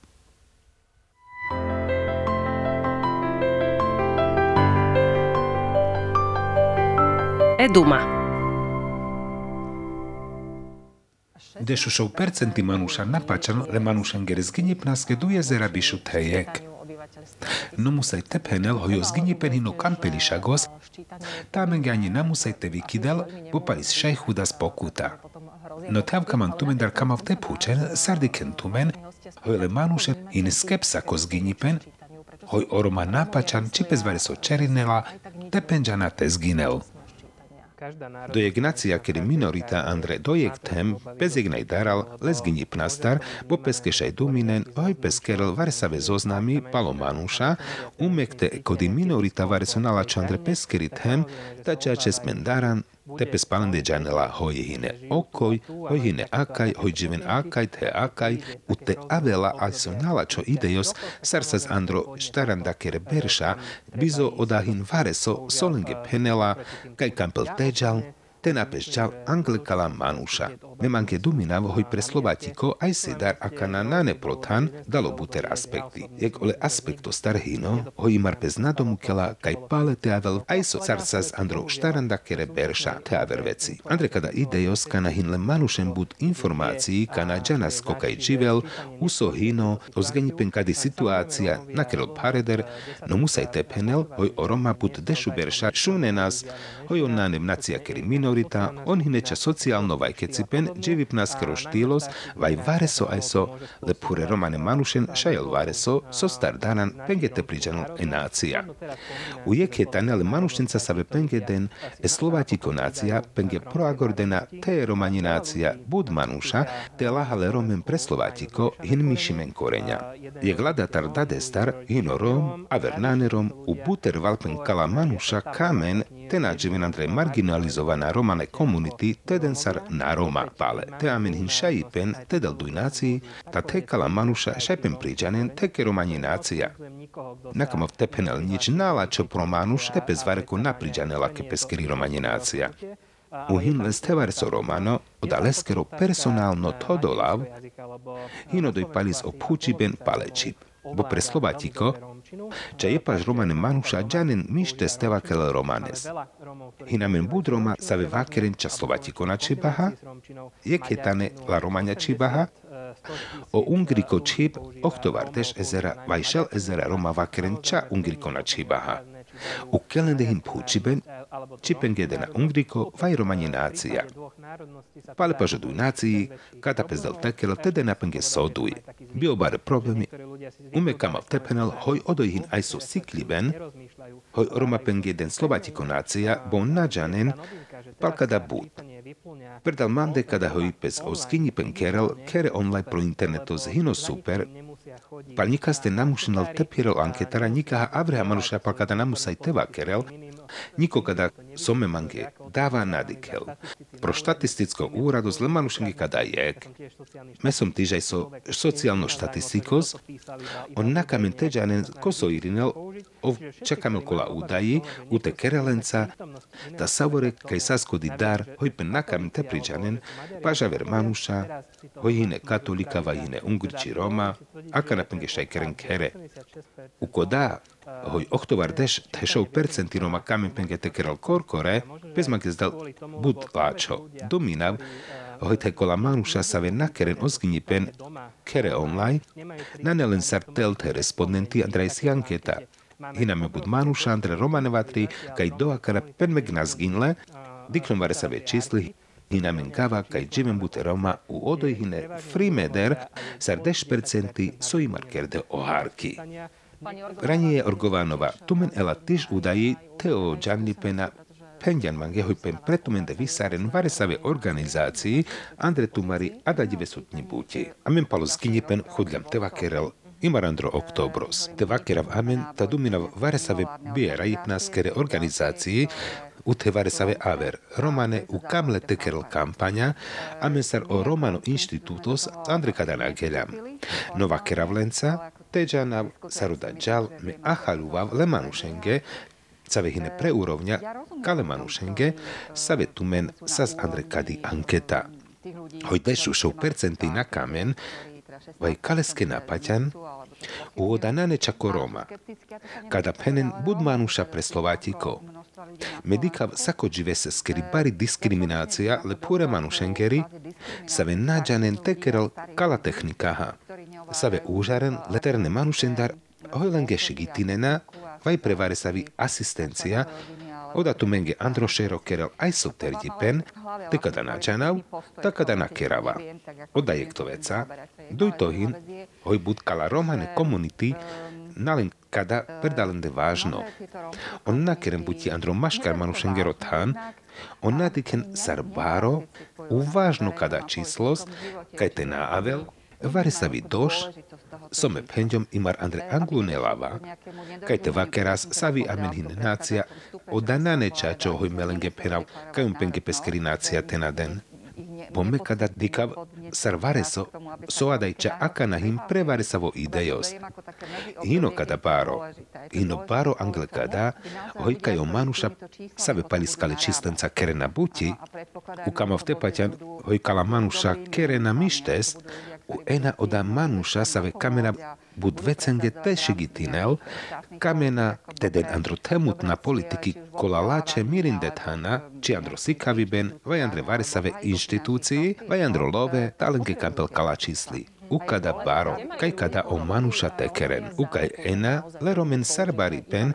Eduma. Dešušov percenti manuša napačan, le manušan gerezginje pnaske do jezera bišu tejek. No musaj tepenel hojo zginje penino kampelišagos, támenge ani namusaj te vykidal, popalis šajchuda z pokuta. No tavka man tumendar kamav te pučen, sardiken tumen, hojle manuše in skepsa ko zginipen, hoj oroma napačan, čipez vareso čerinela, tepenđana te zginel. Do Ignacia, kedy minorita Andre dojek tem, bez ignaj daral, les gini pnastar, bo peskešaj duminen, oj peskerel varesave zoznami palo manuša, umekte kodi minorita varesonala čo Те спаленде джанела хој хине окој, хој хине акај, хој живен акај, те акај, у те авела асонала чо идејос, сарсас андро штаранда кереберша, бизо одахин варесо соленге пенела, кај кампел теджал, odahin vareso solenge penela, kaj kampel tejal, te napešťal Anglikala Manúša. Nemanke duminavo hoj pre Slovatiko aj sedar akana nane protan dalo buter aspekty. Jak ole aspekto starhino, hoj imar bez nadomukela kaj pale teavel aj so carcas Andro štaranda kere berša teaver veci. Andre kada idejos kana hinle Manúšen bud informácií kana džanasko kaj živel, uso hino, o zgenipen kadi situácia nakerol pareder, no musaj tepenel, hoj o Roma bud dešu berša šune nás, hoj on nanem nacia keri minorita, on hineča sociálno vaj kecipen, dživip nas kero štilos, vaj vareso aj so, le pure romane manušen šajel vareso, so star danan pengete priđanu e nacija. U jeke tanele manušenca save pengeden, e slovatiko nacija, penge proagordena te romani nacija, bud manuša, te lahale romen pre slovatiko, hin mišimen korenja. Je gladatar dadestar, hino rom, avernanerom, u buter valpen kala manuša kamen, te nađeven andre marginalizovana romane komuniti teden sar na Roma pale. Te amen hin šajipen, te dal duj naciji, ta te kala manuša šajpen priđanen, te ke romanje nacija. Nakamov tepenel nič nala čo pro manuš, te pez vareko napriđanela ke peskeri romanje nacija. U hin les tevarso romano, od aleskero personalno to dolav, hino doj palis opučiben palečip. Bo pre Je paš romane manuša džanen mište stevakele romanes. Hinamen bud Roma save vakeren ča Slovatiko na Čibaha, je ketane la Romania Čibaha, o Ungriko Čib, ohtovar tež ezera, vajšel ezera Roma vakeren ča Ungriko na Čibaha. U kelendehin pučiben, čipengede na Ungriko, vaj Romanie nácia. Pale požaduj nácii, kada pezdal tekel, tede napenge soduj. Bio bare problémy, ume kamav tepenel, hoj odojhin aj so sikliben, hoj Roma pengeden Slovatiko nácia, bo nađanen, pal kada bud. Predal mande kada hoj pes o skini pen kerel, kere online pro interneto zhino super, Pal nika ste namušinal tepirel anketara nikaha avreha manuša pal kada namusaj teva kerel, niko kada some mange dáva nadikel. Pro štatistickog úradu zle manušengi kada jek. Mesom týžaj so sociálno štatistikos, on nakamen teđanen koso irinel, ov čakame kola údaji, u te kerelenca, da savore kaj saskodi dar, hoj pen nakamen te priđanen, pažaver manuša, hoj hine katolika, va hine ungriči Roma, aka napenge šaj keren kere. U koda, hoj oktovar deš tešov percenti Roma kamen penge te kerel korkore, bez mange zdal bud láčo. Dominav, hoj te kola save nakeren ozgnipen kere online, nanelen sar telte respondenti Andrej Sianketa. Hiname bud manuša Andre Romanevatri, kaj doakara penmeg nazginle, diknom vare save čísli, hinamen kava kaj džimen bute Roma u odojhine frimeder sar 10% soji markerde oharki. Ranije Orgovanova, tumen ela tiž udaji teo Giannipena Penjan mange hoj pen pretumende visaren varesave organizácii Andre Tumari ada divesutni buti. Amen palo skinipen hudljam teva kerel Imarandro oktobros. Te vakerav amen ta duminav varesave biera ipnaskere organizácii u te varesave aver romane u kamle tekerel kampanja amensar o romano institutos andre kadana geljam. Nova keravlenca teđana saruda džal me ahaluvav le manušenge Save hine preúrovňa kale manušenge save tumen sas andre kadi anketa. Hoj dešu šou percenty na kamen vai kaleske napaťan, uodanane čako Roma, kada penen bud manuša pre Slovátikov. Medikav sako džive se skeri bari diskriminácia le pure manušengeri, save nađanen tekerel kala technikaha. Save úžaren leterne manušendar hojlenge šigitinena, vai prevare savi asistencia, oda tu menge androšero kerel aj soterdipen, te kada nađanav, ta kada nakerava. Oda jektoveca, doj tohin, hoj bud kala romane komunity, nalen kada perdalende vážno. On nakeren buti andro maškar manušengero tan, on nadiken sarbaro, uvážno kada číslos, kaj te naavel, Varisavi doš, some penďom imar Andre Anglunelava, kaj te vakeras savi amenhin nácia o danane čačo hoj melenge perav, kajum penge peskeri nácia tenaden. Pomme kada dikav sarvareso soadajča akanahim prevaresavo idejos. Hino kada baro, hino baro angle kada, hoj kajo manuša save paliskale čistenca kerena buti, u kama vtepaťan hoj kala manuša kerena mištes, u ena oda manuša save kamena bud vecenge tešigitinel, kamena teden andro temut na politiki kola lače mirindethana, či andro sikaviben, vaj andre varesave inštitúcii, vaj andro love, talenke kampel kalačisli. Ukada baro, kaj kada o manuša tekeren, ukaj ena, leromen sarbari pen,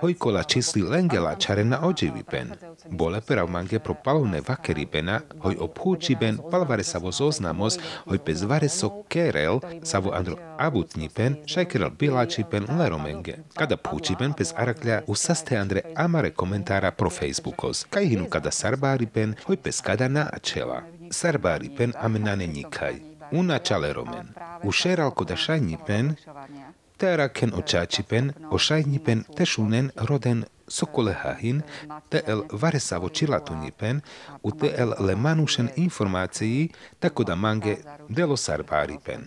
hoj kola čisli lengela čarena ođevi pen. Bole perav mange pro palovne vakeri pena, hoj obhúči ben palvare savo zoznamos, hoj pez vare so kerel, savo andro abutni pen, šaj kerel bilači pen leromenge. Kada púči pen pez araklja, usaste andre amare komentára pro Facebookos. Kaj hinu kada sarbari pen, hoj pez kada načela. Sarbari pen amenane nikaj. Una čaleromen. U šeralko da šajni pen, Teara ken o čáčipen, o šajnipen tešunen roden sokolehahin, TL varesavo čilatunipen, u TL le manušen informácií, tako da mange delo sarbáripen.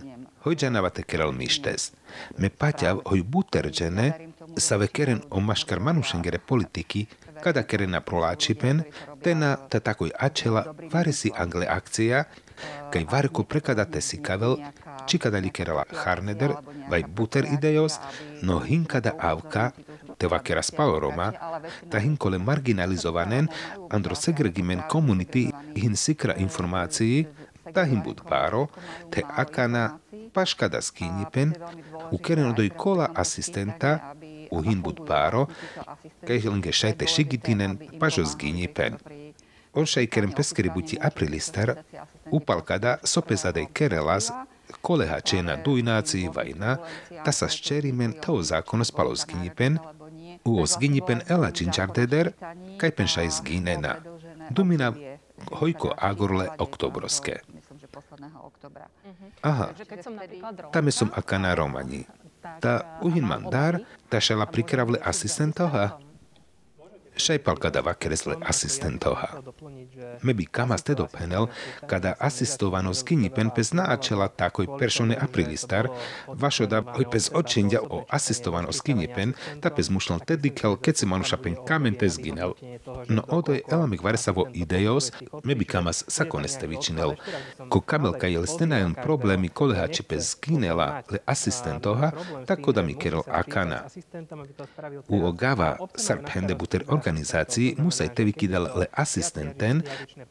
Hojđanava te kerel mištes. Me paťav hoj buterđene, save keren o maškar manušengere politiki, kada kerena proláčipen, tena ta takoj ačela varesi angle akcija, kaj varko prekada te sikavel, či kada likerala harneder, vaj buter idejos, no hinkada avka, tevakeras paloroma, tahinkole marginalizowanen andro segregimen community hin sikra informacii, tahin bud paro, te akana paškada skinipen, ukereno doi kola asistenta, uhin bud paro, kehilnge šajte šigitinen pažo zginipen. On šajkeren peskributi aprilistar, upalkada sopezadej kerelas koleha čena dujnáci vajna, ta sa ščerimen tao zakonos paloskinjipen, 28-ginipen elacsincsárteder, kajpenšaj zginena. Dumina hojko agorle oktobrovské. Aha, tam som aká na Romani. Tá uhin mandár, tá šala prikravle asistenta, šajpalka dava kresle asistentoha. Me bi kamas tedo penel, kada asistovano skini pen pez naačela takoj peršone aprilistar, vašo da hoj pez očinja o asistovano skini pen, ta pez mušlal tedikel, keď se manuša pen kamen te zginel. No odoj elamik varesavo idejos, me bi kamas sakoneste vičinel. Ko kamelka jel stenajon problemi koleha či pez zginela le asistentoha, tako da mi kerol akana. U ogava sarp hende buter organizácii musaj te vykydal le asistenten,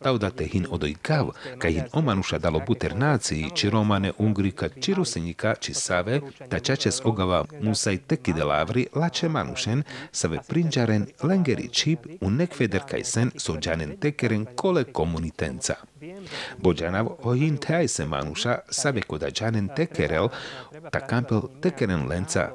taudate hin odoj kav, kaj hin omanuša dalo buter nácii, či romane, ungrika, či rusenika, či save, ta čačes ogava musaj te kidelavri lače manušen, save prinđaren lengeri čip u nekveder kaj sen so džanen tekeren kole komunitenca. Bođanav o hin te aj se manuša, save koda džanen tekerel, ta kampel tekeren lenca,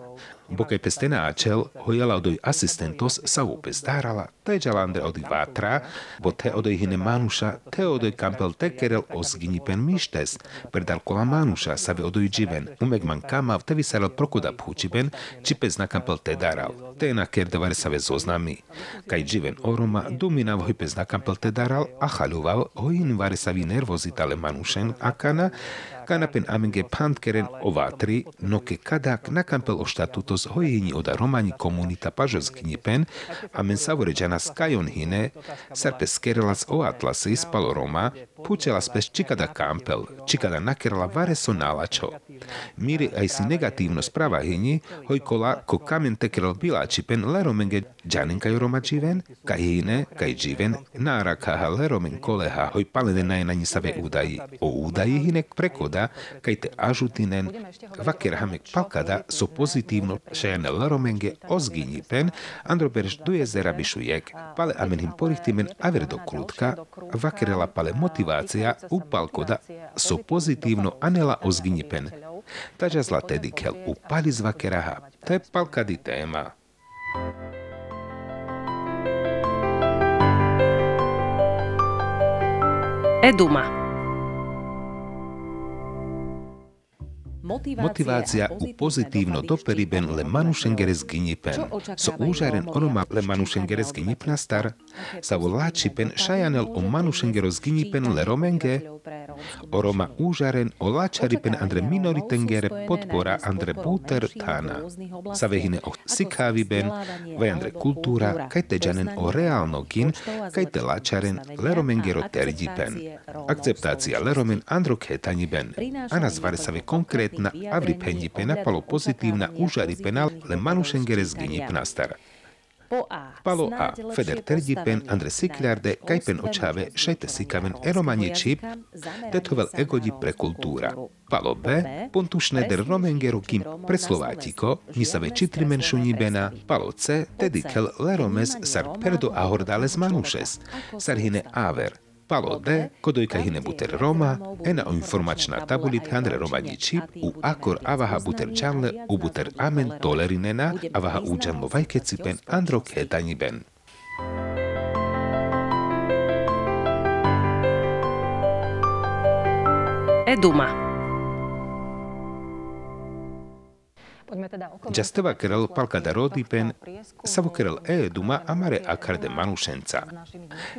bo keď pestena ačel, hojala od asistentos sa upe starala, te džalandre od vatra, bo te od hine manuša, te od kampel tekerel ozgini pen mištes, predal kola manuša sa ve od dživen, umek man kama, te visarel prokuda phučiben, či pes na kampel te daral, te na kerdovare sa ve zoznami. Kaj dživen oroma, dumina hoj pes na kampel te daral, a chaluval, hojin vare sa vi nervozitale manušen, akana, Kanapen amenge pantkeren ovatri, no ke kadak na kampel o štatutos hojini oda romani komunita pažos knipen, amen savore džana skajon hine, sarpe skerelas o atlasi spalo Roma, pučela spes čikada kampel, čikada nakerala vareso nalačo. Miri aj si negatívno správa hini, hojkola ko kamen tekerel bilačipen leromenge džaninka Roma dživen, kaj hine, kaj dživen, nára kaha leromen koleha hoj palene najnani save údaji. O údaji hine prekoda da kaj te ajutinen vaker hamek palkada so pozitívno šajane laromenge ozgini pen andro berš duje zera bišujek pale amen him porihtimen aver do klutka vakerela pale motivácia u palkoda so pozitívno anela ozgini pen Tađa zla tedikel u pali zvakeraha, to je palkadi tema. Eduma. Motivácia u pozitívno doperiben le manušengeres ginipen. So úžaren onoma le manušengeres ginipnastar, sa láčipen šajanel o manušengeros ginipen le romenge, oroma úžaren o láčaripen andre minoritengere podpora andre búter tána. Sa vehine o sikáviben, ve andre kultúra, kaj te džanen o reálno gin, kaj te láčaren le romengero terdipen. Akceptácia le romen andro ketaniben. Ana zvare sa ve konkrét na avripendipena palo pozitívna užaripena le manušengeres ginipnastar. Palo a Feder terdipen Andre Sikliarde kajpen očave šajte sikamen eromanje čip tetovel egodi pre kultúra. Palo B pontušne der romengero kim pre Slovátiko nisave čitrimen šunibena. Palo C tedikel leromes sar perdo ahordales manušes. Sarhine aver Palo D, kodojka hine buter Roma, ena informačná tabulit handre romani čip, u akor avaha buter čanle, u buter amen tolerinena, avaha uđanlo vajke cipen andro ketani ben. Eduma. Giasteva kerel palka da rodipen, savo kerel e duma amare akarde manušenca.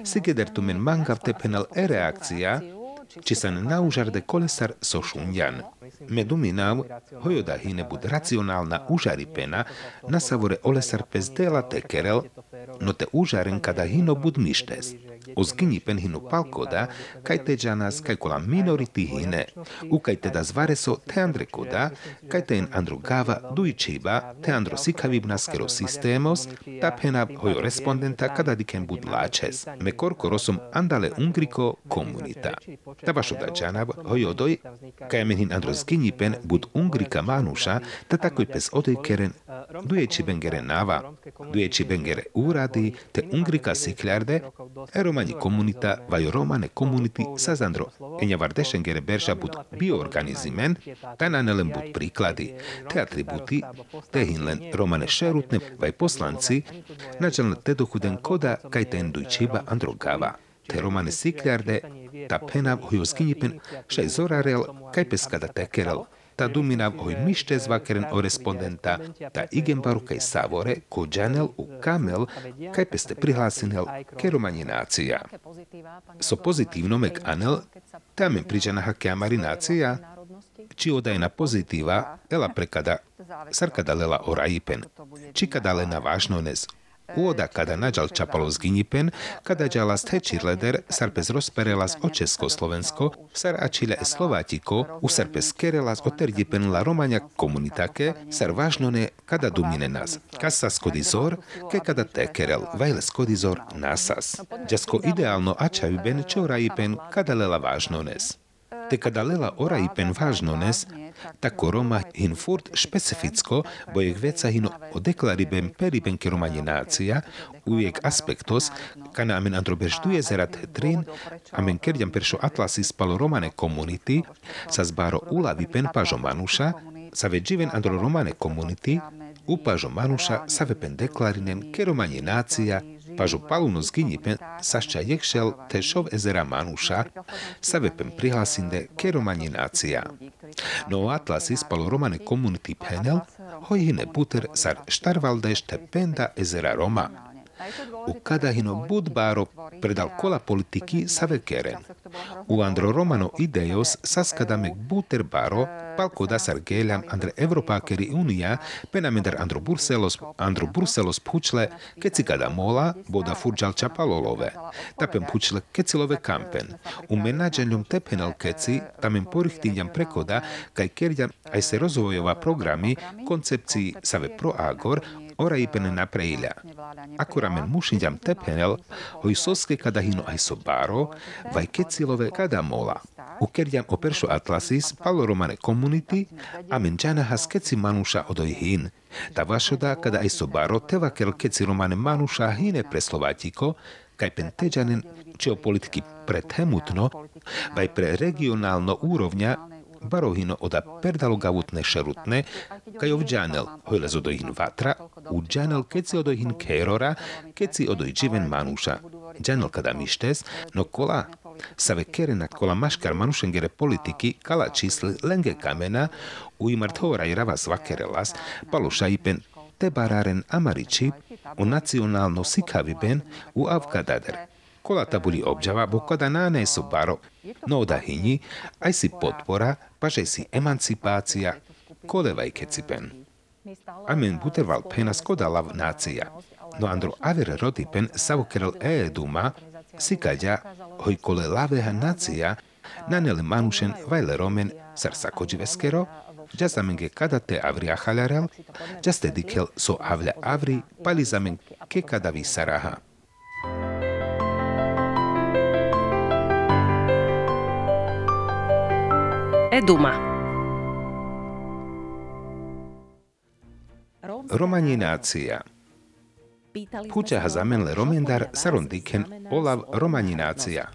Sigeder tumen mangav tepenal e reakcija, či sa naužarde kolesar so šunjan. Meduminav, hojoda hine bud racionálna užaripena, na savore olesar pez dela te kerel, no te užaren kada hino bud mištes. Ozgini pen hinu palkoda, kaj te džanas, kaj kola minoriti hine, u kaj te da zvareso te andre koda, kaj te en andro gava duičiba, te andro sikavibna skero sistemos, ta pena hojo respondenta kada diken bud lačes. Me korko rosom andale ungriko komunita. Ta vašo da džanav hojo doj, kaj men hin andro zgini pen bud ungrika manuša, ta takoj pes odoj keren, duječi bengere nava, duječi bengere uradi, te ungrika siklarde, erom romani komunita vajo romane komuniti sazandro enja vardešengere berša bud bioorganizimen, tananelen bud prikladi, te atributi, te hinlen romane šerutne vaj poslanci, načelno te dohuden koda kaj te endujčiba androgava. Te romane sikljarde, ta pena hujo skinjipen, šaj zorarel, kaj peskada tekerel, ta duminav hoj mište zvakeren o respondenta, ta igembaru kaj savore, ko džanel u kamel, kaj peste prihlásinel keromaninácia. So pozitívno mek anel, tamen priđanaha keamarinácia, či odajna pozitíva, ela prekada, sarkada lela o rajipen, či kada lena vážnones, Uoda kada nađal čapalo z Ginipen, kada džalas teči leder, sarpes rozperelas o Československo, sar ačile e Slovatiko, u sarpes kerelas o terdipen la Romania komunitake, sar važnone kada dumine nas. Kasa skodizor, ke kada tekerel, vajle skodizor nasas. Džasko ideálno ačavi ben čo rajipen kada lela važnones. Te kada lela orajipen važnones, tako Roma hin furt specificko, bo je veca hino o deklaribem periben keromanje nacija, ujek aspektos, kana amen androberš tu jezerat trin, amen kerjam peršo atlasi spalo romane komuniti, sa zbaro ulavi pen pažo manuša, sa veđiven andro romane komuniti, u pažo manuša sa vepen deklarinen keromanie nácia, pažo paluno zginipen sašča jekšel tešov ezera manuša, sa vepen prihlasinde keromanie nácia. No atlasi spalo romane komunity penel, hojhine puter sar štarvaldeš te penda U kadahino budbáro predal kola politiky savekeren. U andro romano idejos saskadamek buter baro palko dasar geljam andre Evropakeri unia penamender andro Burselos andro Burselos pučle keci kada mola boda furđal čapalolove. Tapem pučle kecilove kampen. U menađenjom te penal keci tamen porihtinjam prekoda kaj kerjam aj se rozvojova programi koncepciji save pro agor ora ipen napreilja. Ako ramen mušinjam tepenel, hoj soske kada hino aj sobaro, vaj kecilove kada mola. Ukerjam o peršo atlasis, palo romane community, a men džana has keci manuša odoj hin. Ta vašoda kada aj sobaro tevakel keci romane manuša hine pre Slovatiko, kaj pen teđanen či o politiky prethemutno, vaj pre regionálno úrovňa perdalo gavutne šerutne, kaj ovđanel hojlez odohin vatra, u džanel keci odohin kerora, keci odoj dživen manuša. Džanel kada mištes, no kola Save kerena kola maškar manušengere politiki kala čísli lenge kamena, u imartora i rava svakerelas, paluša ipen te bararen amariči, u nacionalno sikaviben, u avkadader. Kola tabuli obđava, bo kada nane su baro, no da hini, aj si podpora, paže si emancipácia, kolevaj kecipen. Amen buterval penas kodalav nácia. No andro aver rodipen savokerel e duma, sikaďa, hoj kole laveha nácia, nanele manušen vajle romen sar sakođiveskero, Jasamenge kada te avri achalarel, jaste dikel so avle avri, palizamen ke kadavi saraha. Eduma. Romaninácia. Puťaha zamenle romendar sarondiken olav romaninácia.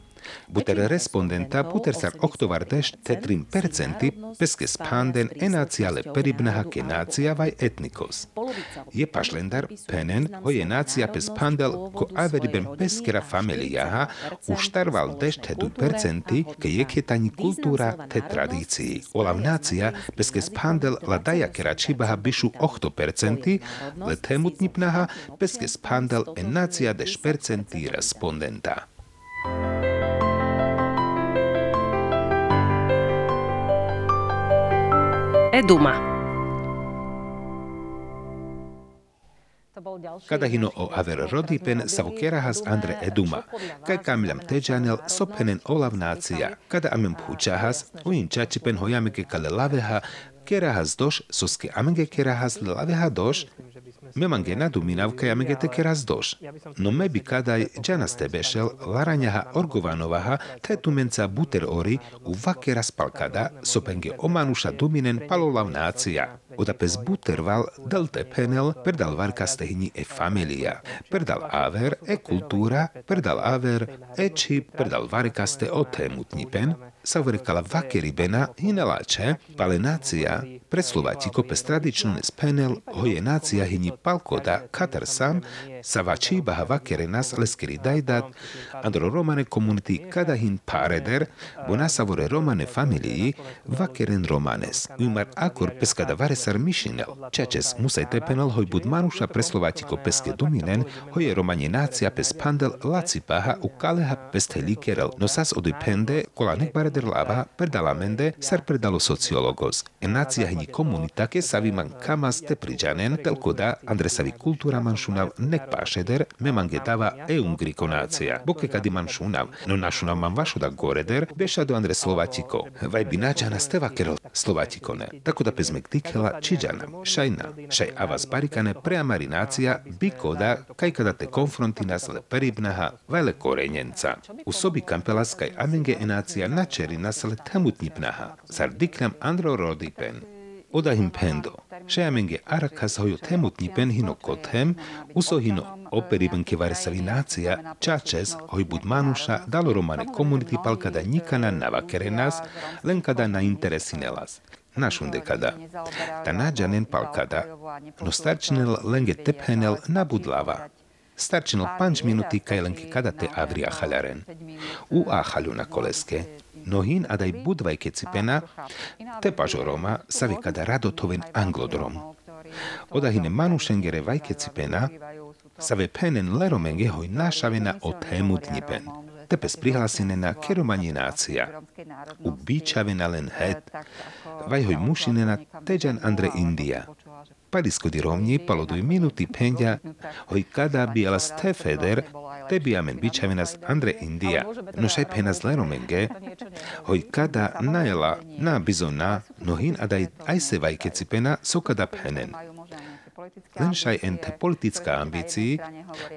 Buter respondenta puter sar oktovar deš tetrim percenti peske spanden enaciale peribnaha ke nacia vai etnikos. Je pašlendar penen hoje nacia pes pandel ko averiben peskera familiaha u štarval deš tetu percenti ke jeketani kultura te tradícii. Olav nacia peske spandel la daja kera čibaha bišu 8 percenti, le temutnipnaha peske spandel en nacia deš percenti respondenta. Eduma. Kada hino o aver rodipen savokerahas Andre Eduma, kaj kamljam teđanel sopenen olav nacija, kada amen pučahas, uin čačipen hojameke kale laveha, kerahas doš, soske amenge kerahas laveha doš, Memange nadu minavka jamenge te keras doš. No mebi kadaj džanas tebešel laranjaha orgovanovaha te tumenca buter ori u vakera spalkada sopenge omanuša duminen palolav nacija. Oda pes buterval dal te penel perdal varka stehni e familia. Perdal aver e kultura, perdal aver e čip, perdal varkaste o temutnipen, savrkala vakeribena hinelače, pale nacija, preslovatiko pes tradično nespenel, hoje nacija hini palkoda katar sam, savači baha vakerenas leskeri dajdat, andro romane community kada hin pareder, bona savore romane familii, vakeren romanes. Umar akor pes kada varesar mišinel, čečes musaj tepenal hoj bud manuša preslovatiko peske duminen, hoje romani nacija pes pandel laci paha u kaleha pes telikerel, no sas odipende kola nekbare дрлава предаламенде сар предало социологос. Е нација хни комунита ке сави ман камас те приджанен, телко да андресави култура маншунав нек пашедер ме мангетава е унгрико нација. Боке кади маншунав, но нашунав ман вашо да горедер, беша до андре словатико. Вај би наджа на стева керол словатико не. Тако да пезмек дикела чиджанам, шајна. Шај авас барикане преамари нација би кода кај када те конфронти нас ле перибнаха, вај ле коренјенца. У соби кампелас кај аменге е нација наче nasle temutnipnaha. Sar diklam andro rodipen. Odahim pendo. Šeamenge arakas hojo temutnipen hino kothem, uso operiben ke varesavi nacija, čačes hoj bud manuša dalo romane komuniti pal kada nikana navakerenas, len kada na interesinelas. našun dekada. Ta nađanen palkada, no starčinel lenge tephenel nabudlava. Starčinel panč minuti kaj lenke kada te avria halaren. U ahalu na koleske, nohin adaj budvajke cipena, te pažoroma savi kada radotoven anglodrom. Odahine manušengere vajke cipena, save penen leromenge hoj našavena o tému dnipen. Tepes prihlásinena keromaниnácia. U bičavena len het, vaj hoj mušinena teđan Andre India. Rovni paloduj minuti penja, hoj kada bi alas te feder, te bi amen bičavenas Andre India. No šaj penas leromenge, hoj kada najela na bizona, nohin adaj aj se vajke cipena so kada penen. Lenšaj ente politická ambícii,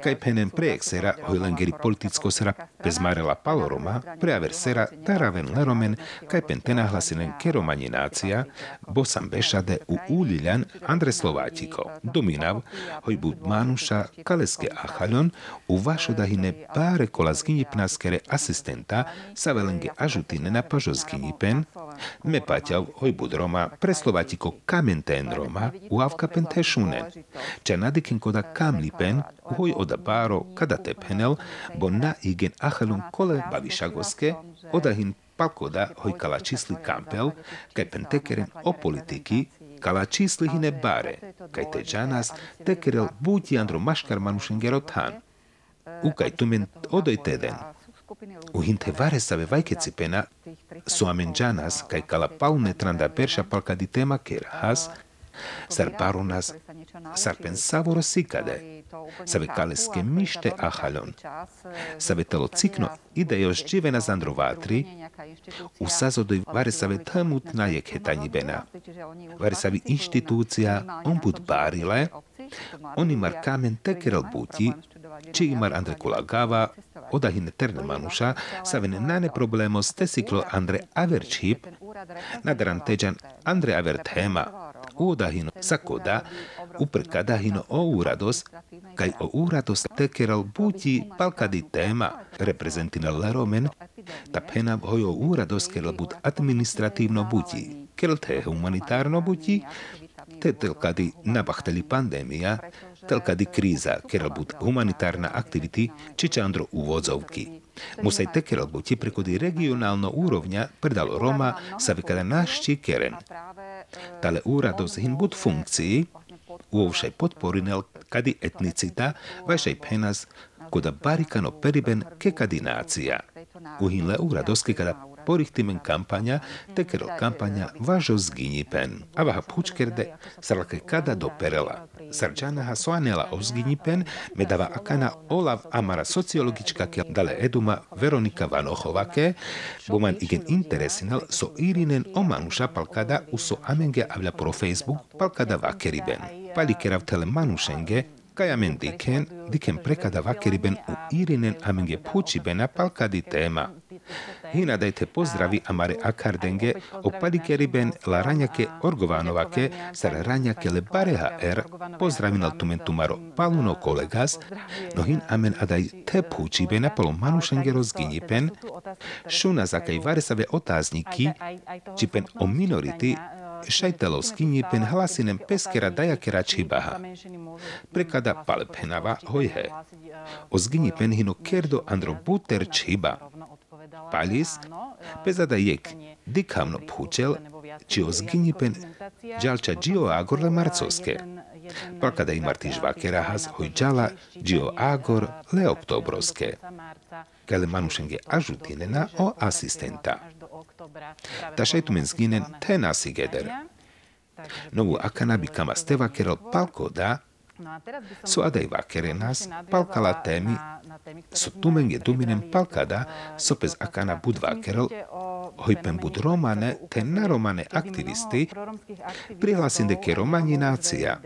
kaj penem projekt sera hojlengeri politicko sera bezmarela paloroma, preaver sera taraven leromen, kaj pen tenahlasinen keromani nácia, bo sam bešade u uliljan Andre Slovátiko. Dominav, hoj bud manuša kaleske ahaljon, u vašo dahine pare kola zginjipnaskere asistenta, sa velenge ažutine na pažo zginjipen, me paťav hoj bud Roma, pre Slovátiko kamen Roma, u avka pen כשנדיקים כודה קם ליפן, הוא עודה בארו כדתה פנל, בונה איגן אחלום כולה בבישגוסקה, עודה הין palkoda hoi kalačisli kampel, kaj pentekeren o politiki, kalačisli hine bare, kaj te džanas tekerel buti andro maškar manušengerotan. Ukaj tumen odoj teden. U hinte vare save vajke cipena, su amen džanas, kaj kalapalne tranda perša palkaditema ker has, sar barunas sar pensavoro sikade, save kaleske mište ahalon, save telo cikno ide još dživena zandro vatri, u sazodoj vare save tamut najek hetanjibena, vare savi inštitúcia ombud barile, oni mar kamen tekerel buti, či imar Andre Kulagava, odahine terne manuša, savene nane problemos te siklo Andre Averčhip, nadaran teđan Andre Aver tema, udahino sakoda, uprkadahino o úrados, kaj o úrados tekeral buti palkadi tema, reprezentina leromen, ta pena hojo úrados keral bud administratívno buti, kel te humanitárno buti, te telkadi nabahteli pandémia, telkadi kríza, keral bud humanitárna aktivity, či čandro uvodzovky. Musaj te keral buti prekodi regionálno úrovňa predal Roma sa vykada našti keren. Tale úrados hin bud funkcii, uovšai potporinel kadi etnicita, vašaj penas, koda barikano periben ke kadinacija. Uhinle radoski kada porihtimen kampanja, tekero kampanja važo zginji pen. Avaha pučkerde sarlake kada do perela. Sarčanaha soanela o zginji pen, medava akana Olav Amara sociologička dale eduma Veronika Vanochovake, boman igen interesinal so irinen o manuša palkada uso amenge avla pro Facebook palkada vakeriben. Palikerav tele manušenge, kajamen diken, diken prekada vakeriben u irinen amenge pučibena palkadi tema. Hina dajte pozdravi amare akardenge o palikeriben la ranjake orgovanovake sar ranjake le bareha er pozdravinal tumentumaro paluno kolegas no hin amen adaj te pučibena polo manušengero zginjipen šuna zakaj varesave otázniky čipen o minority šajtalo skinjipen hlasinem peskera dajakera čibaha. Prekada palpenava hojhe. O zginjipen hino kerdo andro buter čiba. Palis, pezada jek, dikavno pučel, či o zginjipen džalča džio agorle marcoske. Palkada i marti žvakera has hojđala džio agor le oktobroske. Kale manušenge ažutinena o asistenta. Ta šajtumen zginen te nasigeder. Novu akana bi kama steva kerel palko da, su adaj vakerenas palkala temi so tumenge duminem palkada sopez akana bud vakerel hojpen bud romane te naromane aktivisti prihlasinde ke romani nácia.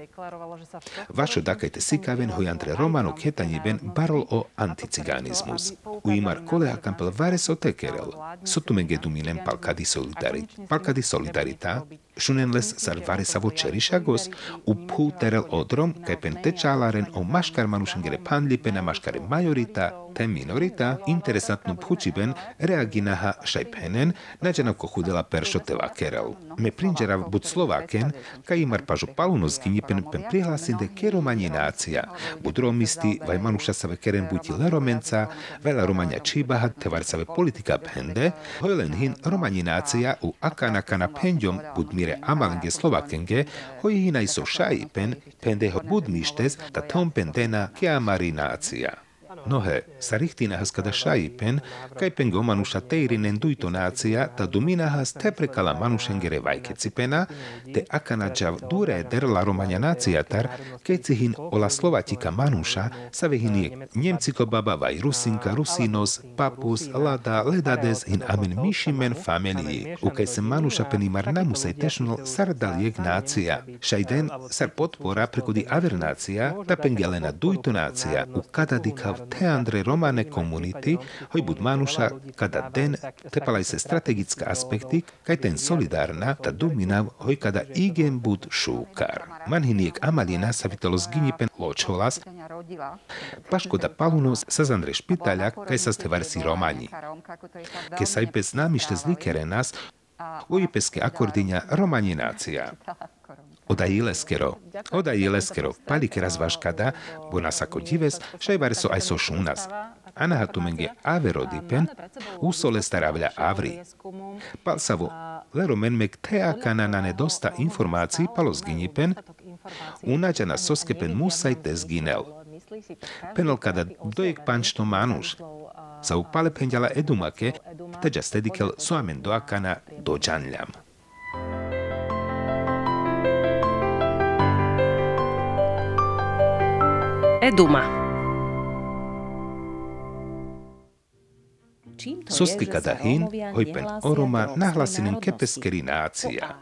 Vašo dakajte sikaven hojantre romano ketanjiben barol o anticiganizmus. U imar kolea kampel vare so tekerel. So tumenge duminem palkadi solidarita, palkadi solidarita, šunenles sar varesavo čerišagos, u puterel odrom, kaj pen tečalaren o maškar manušengere panlipen a maškare majorita, te minorita, interesantnu phučiben reaginaha šajpenen, nađanavko hudela peršo tevakerel. Me prinđera bud Slovaken, kaj imar pažu palunos ginipen pen prihlasinde keromanje nacija, bud romisti, vaj manuša save keren buti leromenca, vela romanja čibaha, te varsave politika pende, hojlen hin romanje nacija u akanakana penjom bud mire amalenge Slovakenge, hoj hinaj so šajipen, pende ho bud mištes, ta tom pendena keamari nacija. Nohe, sa rihtinahas kada šajipen, kaj pengo manuša teirinen duitonácia, ta dominahas te prekala manušengere vajkecipena, te akanadžav dure der la romania nácia tar, keď si hin ola slovatika manuša, sa vehinie Nemciko baba vaj Rusinka, Rusinos, Papus, Lada, Ledades hin amen mišimen familii, u se manuša penimar namusaj tešnol sardalijek nácia. Šajden sar podpora prekodi avernácia, ta pengelena duitonácia, u kadadikav te Andre Romane komunity, hoj bud manuša, kada den tepalaj se strategické aspekty, kaj ten solidárna, ta duminav, hoj kada igen bud šúkar. Manhiniek amalina sa vitalo zginipen ločholas, paškoda palunos sa zandre špitaľa, kaj sa stevar si Romani. Ke sa ipes námište zlikere nás, ujipeske akordiňa Romaninácia. Oda Ileskero, oda Ileskero, palike razvaškada, bo nas ako dives, šajvar so aj so šunas. Ana hatumenge averodipen, usole staravlja avri. Palsavo, lero men mek teakana na nedosta informácií palo zginipen, unađa na soskepen musaj te zginel. Penel kada dojek pančno manuš, sa upale penjala edumake, teđa stedikel soamen doakana do Eduma. Soski kada hin, hojpen oroma nahlasinen kepeskeri nácia.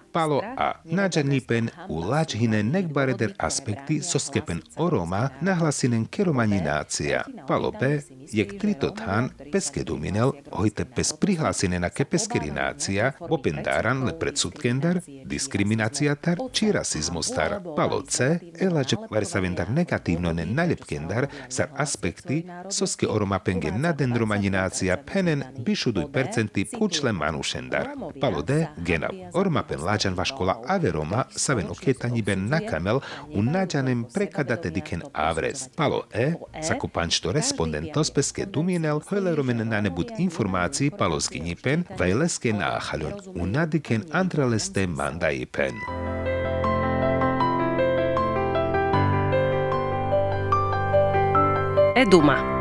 A nađanipen u lađhine nekbareder aspekti soskepen oroma nahlasinen keromani nácia. Palo B, jek tritothan peske duminel, hojte pes prihlasine na kepeskeri nácia, opendaran le predsutkendar, diskriminácia tar, či rasizmus tar. Palo C, elađe varsavendar negatívno ne naljepkendar, sar aspekti soske oroma penge nadendromani nácia penen bišuduj percenti pučle manušendar. Palo D, genav. Orma pen lađan vaškola averoma saven oketani ben nakamel u nađanem prekadate diken avres. Palo E, sakupančto respondentos peske duminel, hojleromen na nebud informaciji palo skinipen, vajleske nahaljon, u nadiken andraleste mandaipen. Eduma. Jasteva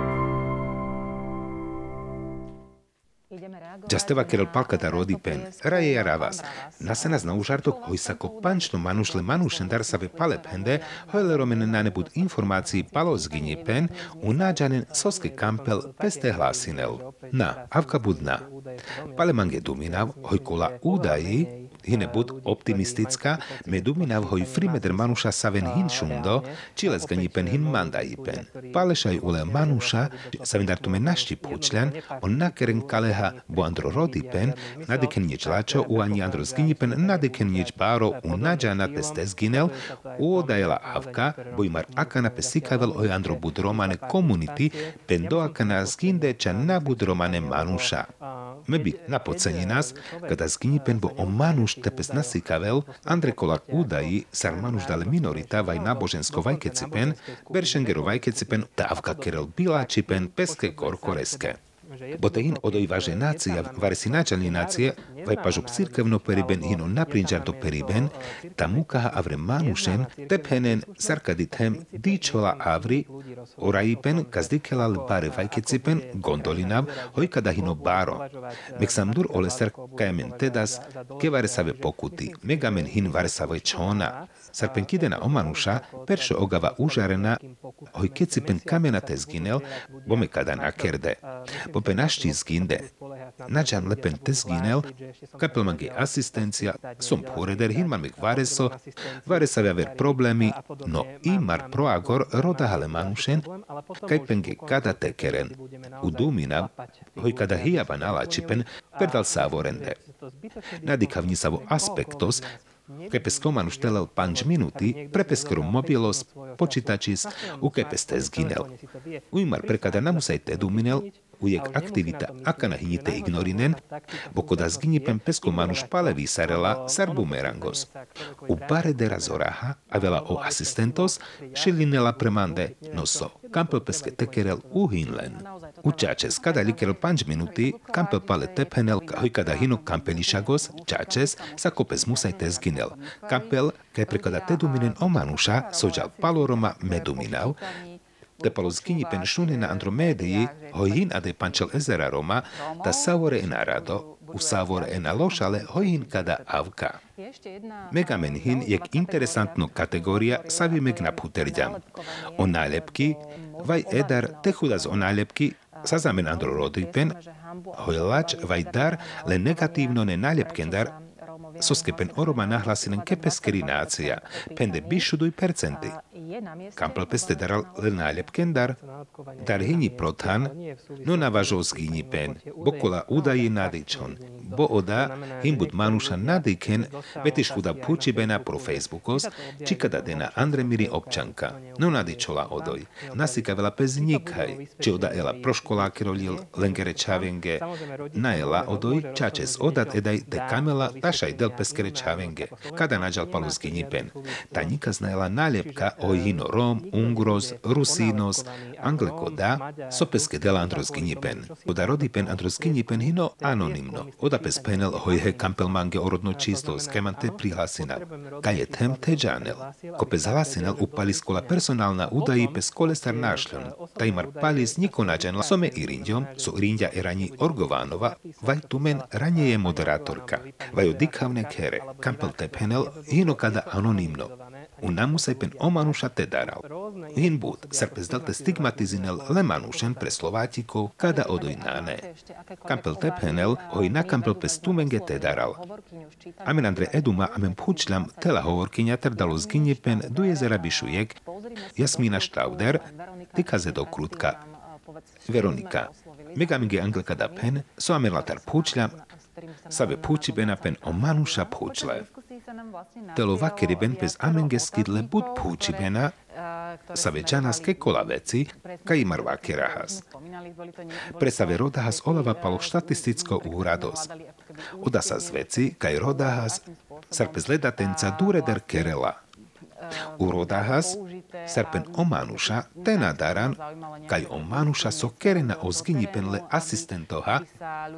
kerel palkata rodipen, raje ja ravas. Nasenas na užartok hojsako pančno manušle manušendar save palepende, hojleromen na nebud informaciji palo zginjepen, u nađanen soske kampel peste hlasinel. Na, avka budna. Palemange duminav, hojkola udaji, hine bud optimistická, me duminav hoj frimeder manuša saven hin šundo, čiles ganipen hin mandaipen. Palešaj ule manuša, saven dartume našti pučljan, on nakeren kaleha bo andro rodipen, nadiken nič lačo u ani andro zginipen, nadiken nič baro u nađana teste zginel, u odajela avka, bo imar akana pesikavel oj andro bud romane community, pen do akana zginde ča na bud romane manuša. Me bi napocenji nas, kada zginipen bo o manuš tepes nasikavel, Andre Kolar údaji sar manuš dale minorita vaj nábožensko vajkecipen, beršengero vajkecipen, dávka kerel biláčipen, peske korkoreske. Botehin odojvaže nácia, varsi náčalni nácie, vaj pažu cirkevno periben hino naprinžardo periben, ta mukaha avre manušen, tephenen sarkadithem dičola avri, orajipen kazdikela bare vajkecipen, gondolinav, hojkada hino baro. Meksamdur olesar kajamen tedas, ke varesave pokuti, megamen hin varesave čona, sarpenkidena omanuša, peršo ogava užarena, hoj kecipen kamena te zginel, bome kada nakerde. Pope našti zginde. Nađan lepen te zginel, kapelmange asistencija, som poreder hinman mek vareso, varesave aver problemi, no imar proagor roda hale manušen, kaj penge kada tekeren. U dumina, hoj kada hijava nalačipen, perdal savorende. Nadikavnjisavo aspektos, Kepeskomanu štelel panč minuti, prepeskoro mobilos, počitačis, u Kepes te zginel. Ujmar prekada namusajte duminel, ujek aktivita akana hinite ignorinen, bokoda zginipen pesko manuš palevi sarela sar bumerangos. U bare de razoraha, avela o asistentos, šilinela premande, no so, kampel peske tekerel uhinlen. Učačes, kada likerel 5 minuty, kampel pale tephenel, kada hino kampelišagos, čačes, sa kopes musajte zginel. Kampel, kaj prekada teduminen o manuša, sođal paloroma meduminav, te palo zgini pen šune na Andromediji, hojin ade pančel ezera Roma, ta savore ena rado, u savore ena lošale hojin kada avka. Megamen hin jek interesantno kategorija savi meg na puterđam. O nalepki, vaj edar te hudas o nalepki, sazamen andro rodipen, hojlač vaj dar le negativno ne naljepkendar, soskepen oroma nahlasinen kepeskeri nácia, pende bišuduj percenty. Kampel peste daral le nálepken dar, dar hini prothan, no navažo zgini pen, bokola udaji nadičon, bo oda himbud manuša nadiken, vetiš huda pučibena pro Facebookos, čikada dena Andremiri občanka, no nadičola odoj, nasika vela pez nikaj, či oda ela proškoláky rolil, lengere čavenge, naela odoj, čačes odat edaj de kamela tašaj del peskere čavenge, kada nađal palu zginipen. Ta nika znajela naljepka o hino rom, ungros, rusinos, angleko da, sopeske del andros ginipen. Oda rodipen andros ginipen hino anonimno. Oda pes penel hojhe kampel mange orodno čisto skemante prihlasina. Ka je tem te džanel. Ko pes hlasinel upali skola personalna udaji pes kolestar našljon. Ta imar palis niko nađanla some irinđom, so irinđa erani Orgovanova, vaj tumen ranje je moderatorka. Vaj odikavne kere, kampel te penel hino kada anonimno. Un namusaj pen o manuša te daral. Hin bud, serpes dalte stigmatizinel le manušen pre Slovátikov, kada odoj nane. Kampel te penel, hoj na kampel pes tumenge te daral. Amen Andre Eduma, amen phučlam, tela hovorkyňa trdalo zginje pen du jezera Bišujek, Jasmina Štauder, tikaze do krutka. Veronika. Megaminge angleka da pen, so amen latar phučlam, sabe phučibena pen o manuša phučle. Telo vakeriben pes amenge skidle bud phučibena, sabe čanas ke kola veci, ka imar vakerahas. Presave rodahas olava palo štatisticko úrados. Oda sa z veci, kaj rodahas, sarpes ledatenca dureder kerela. U rodahas, serpen o manuša, te nadaran, kaj o manuša so kerena o zginipen le asistentoha,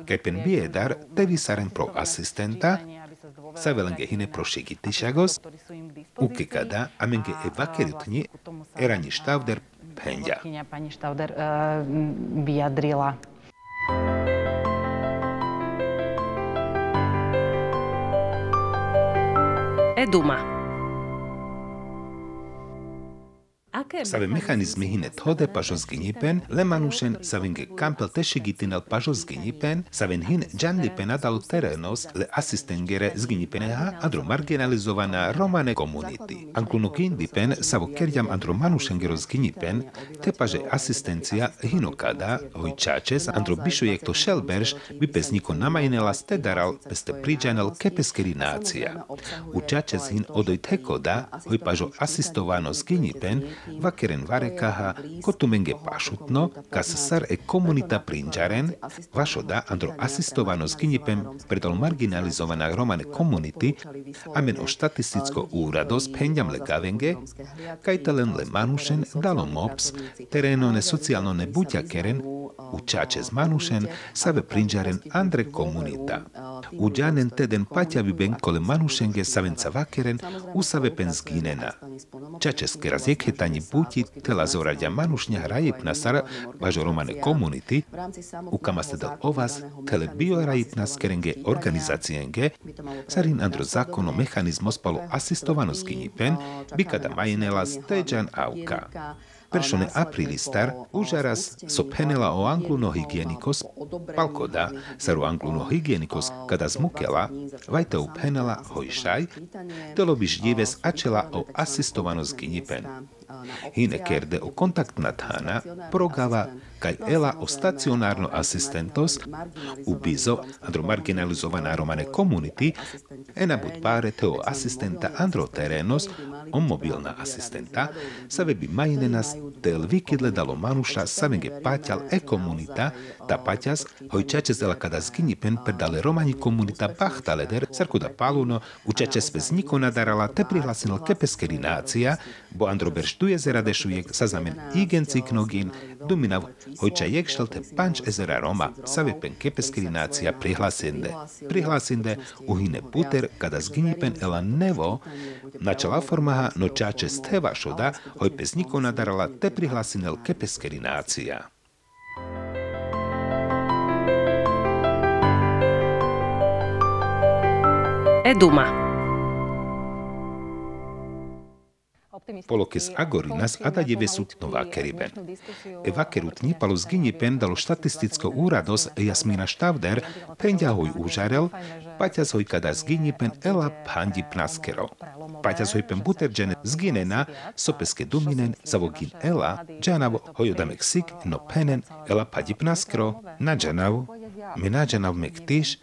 kaj pen biedar, te visaren pro asistenta, sa velenge hine pro šigitišagos, uke kada, amenge e vakerutni, erani štavder pendia. Pani Štauder eh, vyjadrila. Eduma. Save mechanizmi hine thode pažo zginipen, le manušen savinge kampel teshigitinel pažo zginipen, saven hin džanlipen adalu terenos le asistengere zginipeneha adro marginalizovana romane komuniti. Anklunukin dipen savo kerjam andro manušengero zginipen, te paže asistencia hinokada, hoj čačes andro bišujek to šelberž, bi pes niko namajnela ste daral peste priđanel kepeskeri nacija. U čačes zginipen, vakeren varekaha, kotumenge pašutno, kas sar e komunita prinđaren, vašo da andro asistovano skinjipem predol marginalizovana romane komuniti, amen o štatisticko úrados penjam le gavenge, kajtalen le manušen dalo mops, tereno ne socijalno ne butja keren, u čače z manušen, save prinđaren andre komunita. U džanen teden patjavi ben kole manušenge savenca vakeren, usave pen zginena. Čačeske razjekhetani puti tela zorađa manušnja rajipna sara važo romane komuniti, u kama ste dal ovas tele bio rajipna skerenge organizacijenge, sarin andro zakono Peršone aprilistar užaras so penela o angluno hygienikos, palkoda saru angluno hygienikos kada zmukela, vajte u penela hojšaj, telo bi ždives ačela o asistovanos ginipen. Hine kerde o kontaktna tana progava kaj ela o stacionarno asistentos u bizo andro marginalizovana romane community ena bud pare teo asistenta andro terenos o mobilna asistenta save bi majnenas tel vikidle dalo manuša savenge paťal e komunita ta paťas hojčače zela kada zginipen per dale romani komunita bachtaleder sarkuda paluno učače bez niko nadarala te prihlasilo kepeskeri nácia bo andro berš tu jezera dešujek sa zamen igen ciknogin duminav hojča jekšel te panč ezera Roma save pen kepeskeri nácia prihlasende prihlasende uhine puter kada zginipen ela nevo. Načala formaha no čače steva Eduma. Polokes agorinas ada devesut nová keriben. Eva kerut nipalo zgynie pen dalo štatistického úrados Jasmina Štavder pendia hoj úžarel, paťas hoj kada zgynie pen ela pandi pnaskero. Paťas hoj pen buter džene zginena, sopeske duminen zavogin ela, džanav hoj odamek sik no penen ela padi pnaskero, na džanav, me na džanav mek tiš,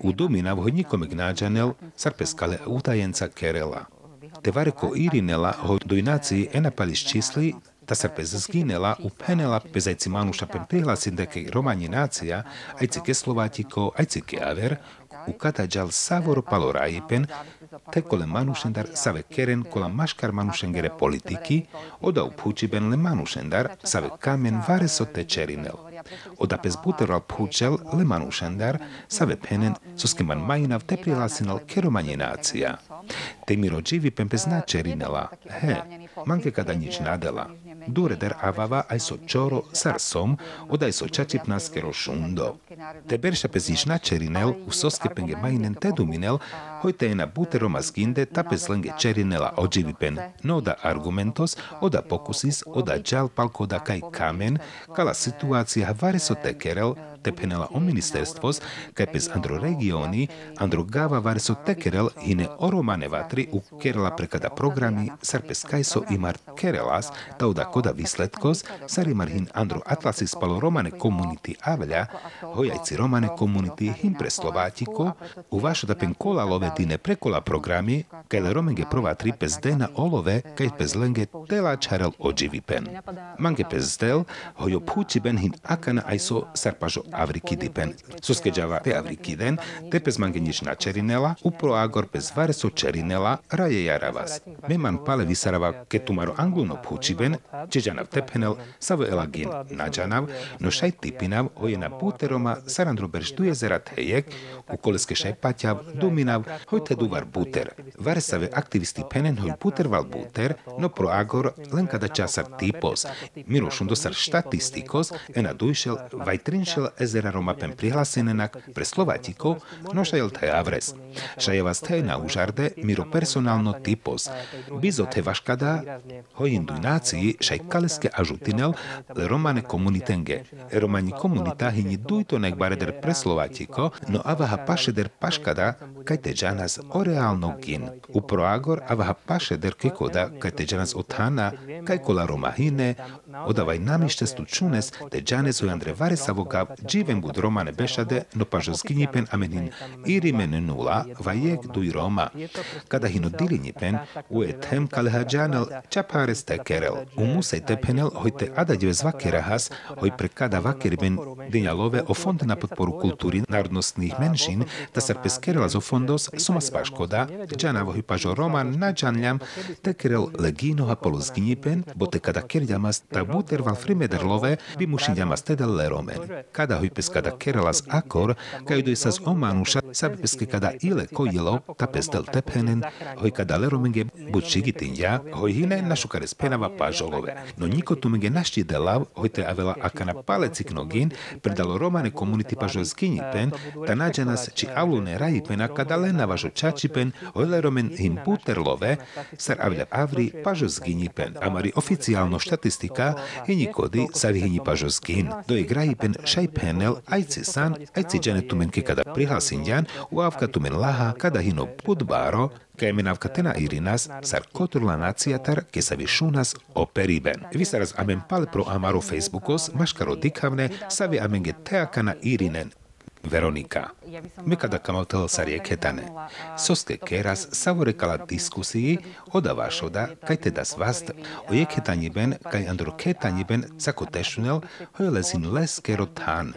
u duminav hoj nikomek nađanel, sarpeskale utajenca kerela. Tevareko Irinela ho dojnáci enapalis čísli, ta sa pez zginela u penela pezajci manuša pen prihlasin deke romani nácia, aj cike Slovátiko, aj cike Aver, u katađal savor palo rajipen, te kole manušendar save keren kola maškar manušengere politiki, oda u pučiben le manušendar save kamen vareso te čerinel. Oda pez buteral pučel le manušendar save penen soskiman majinav te prihlasinal keromanje nácia. Te mi rođivi pempe značerinela, he, manke kada nič nadela. Dure der avava aj so čoro sar som, odaj so čačip naskero šundo. Te berša pez iš načerinel, u soske penge majnen te duminel, hojte je na buteroma zginde tapes lenge čerinela ođivi pen, no da argumentos, oda pokusis, oda džal palko da kaj kamen, kala situacija vare so tepenela Ministerstvos, kāpēc Andru andro Andru gāvā var te Kerel hine oromane vatri u Kerela prekada programi, sarpes kaiso imar Kerelas, tauda koda visletkos, sarimar hin andro atlasi spalo romane komuniti aveļa, hojajci romane komuniti hin preslovatiko, u vašo da penkola love dine prekola programi, kaj romenge prova tri pez dena olove, kaj pez lenge tela čarel ođivipen. Mange pez del, hojo puči ben hin akana aiso sarpažo avrikidi Suskeđava te avrikiden, te pez mange nič na čerinela, upro agor pez vare so čerinela, raje jaravas. Meman pale visarava ketumaro angluno pučiben, čeđanav tepenel, savo elagin nađanav, no šaj tipinav, oje na puteroma, sarandro berš tu jezera tejek, u koleske šaj patjav, duminav, hoj te duvar buter. Vare save aktivisti penen hoj puter val buter, no pro agor, len kada časar tipos. Miro šundosar štatistikos, ena dujšel, vaj trinšel ezera Roma pen prihlasenenak pre Slovatiko, no šajel te avres. Šajeva ste na užarde miro personalno tipos. Bizo te vaškada, hojin dujnácii šaj kaleske ažutinel, romane komunitenge. Romani komunita hini dujto nek bareder pre Slovatiko, no avaha pašeder paškada, kaj te džanas o reálno gin. U proagor avaha pašeder kekoda, kaj te džanas otana, kaj kola Roma hine, odavaj namištestu čunes, te džanes u Andre Varesavoga Dživem bud romane bešade, no pa žo zginjipen amenin irimen nula, vajek duj Roma. Kada hino dilinjipen, u etem kale hađanel čapares tekerel. U musej tepenel hojte adadjeve zvakerahas, hoj pre kada vakeriben dinjalove o fond na podporu kulturi narodnostnih menšin, da se peskerela zo fondos suma spaškoda, džanavo hoj pažo Roman na džanljam, tekerel leginoha polo zginjipen, bo te kada kerjamas ta buter val frimederlove, bi mušinjamas tedel le romen. Kada hoj peskada kerelas akor, kaj do sas omanuša, sabe peske kada ile kojelo, ta pestel tepenen, hoj kada le romenge bud čigitinja, hoj hine našukares penava pažolove. No niko tu menge našti delav, hoj te avela akana paleci knogin, predalo romane komuniti pažo zginjipen, ta nađenas či avlune rajipena kada le navažo čačipen, hoj le romen him puterlove, sar avle avri pažo zginjipen. Amari oficijalno štatistika, Ida, hini kody sa vyhini pažos gin. Do pen šaj penel, aj ci san, aj ci džene tu men ke kada prihlasinjan, u avka tu men laha, kada hino budbaro, kaj men avka tena irinas, sar koturla naciatar, ke sa višunas operiben. Visaras amen pal pro amaro Facebookos, maškaro dikavne, savi amen ge teakana irinen, Veronika. Me kada kamautelo sa rieketane. Soske keras savorekala diskusii oda vašoda, kaj teda svast, o jeketani ben, kaj andro ketani ben, sako tešunel, hojlezin les kero tan.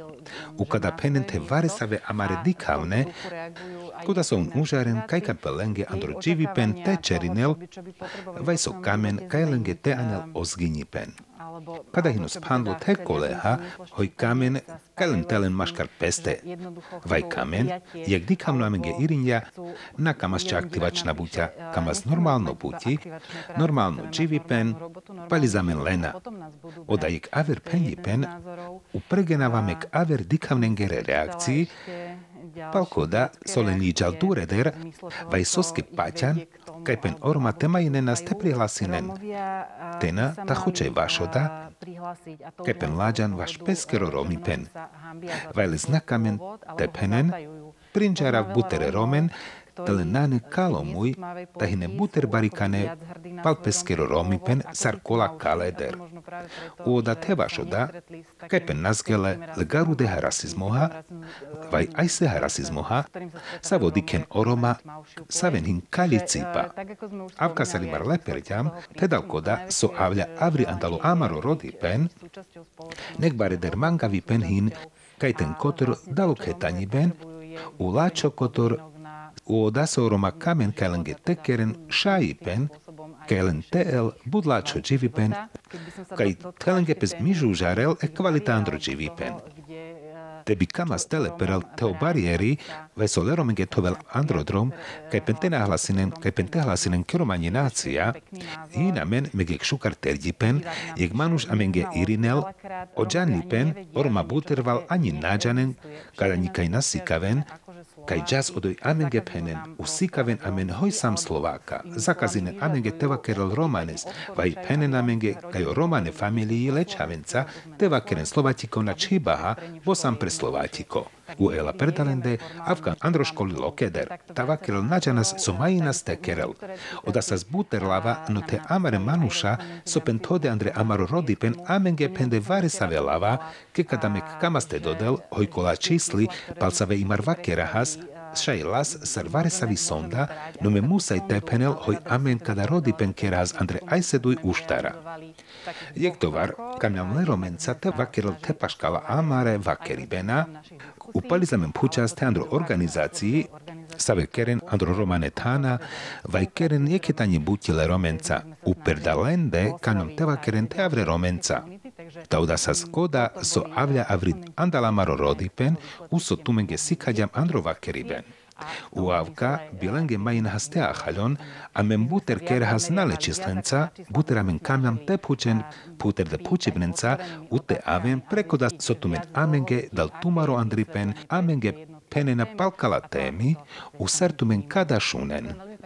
U kada penente varesave amare dikavne, kuda so un užaren, kaj kapelenge andro pen te čerinel, vaj so kamen, kaj lenge te anel ozginipen. Kada hino spandlo te koleha, hoj kamen, kalen telen maškar peste. Vaj kamen, jak dikam namenge irinja, na kamas ča aktivačna buťa, kamas normálno buti, normálno pen, palizamen lena. Oda jek aver pen, upregenavame k aver dikavnengere reakcii, Palkoda soleni džal dureder, vaj soske paťan, kaj pen orma temajine nas te prihlasinen. Tena ta chučej vašoda, kaj pen lađan vaš peskero romi pen. Vaj le znakamen te penen, prinčara butere romen, telenane kalomuj, tahine buter barikane palpeskero romipen sarkola kaleder. Uoda tevašoda, kajpen nazgele legarudeha rasizmoha, vaj ajseha rasizmoha, sa vodiken oroma, savenhin kalicipa. Avka salimar leperťam, tedalkoda so avľa avri andalo amaro rodipen, nekbareder mangavi penhin, kaj ten kotor dalo ketani ben, u lačo kotor u dasoroma kamen kelenge tekeren šaipen, kelen tel budlačo dživipen, kaj telenge pes mižu žarel e kvalitandro dživipen. Tebi kamas teleperal teo barieri, vai soleromenge tovel androdrom, kaj pentena hlasinen, kaj pente hlasinen kiromani nácia, hina men megek šukar terdipen, jek manuš amenge irinel, ođanlipen, orma buterval ani nađanen, kada nikaj nasikaven, kaj jazz odoj amenge penen, usikaven amen hoj sam Slováka, zakazine amenge teva kerel romanes, vaj penen amenge kaj romane familii lečavenca, teva keren Slovatiko na čibaha, bo sam pre Slovatiko. U ela perdalende, Afgan andro školi lokeder, tava kerel nađanas so majinas te kerel. Oda sa zbuterlava, no te amare manuša, so pentode andre amaro rodipen amenge pende vare save lava, ke kadamek kamaste dodel, hojkola čísli, palcave imar vakerahas, šai las servare savi sonda, no me musai tepenel hoj amen kada rodi pen keraz andre aiseduj uštara. Jek tovar, kamjam leromenca te vakerel te paškala amare vakeribena, u za mempu čast andro organizaciji, save keren andro romane tana, vaj keren je ketanje butile romenca, uperdalende kanom teva keren te avre romenca. Tauda sa skoda so avlja avrit andalamaro rodipen, uso tumenge sikadjam andro vakeriben. У авка биленген майна хастеа халон, а мен бутер кер хас нале численца, бутер амен камян те пучен, бутер де пучебненца, уте авен прекода сотумен аменге дал тумаро андрипен, аменге пенена палкала теми, у сертумен.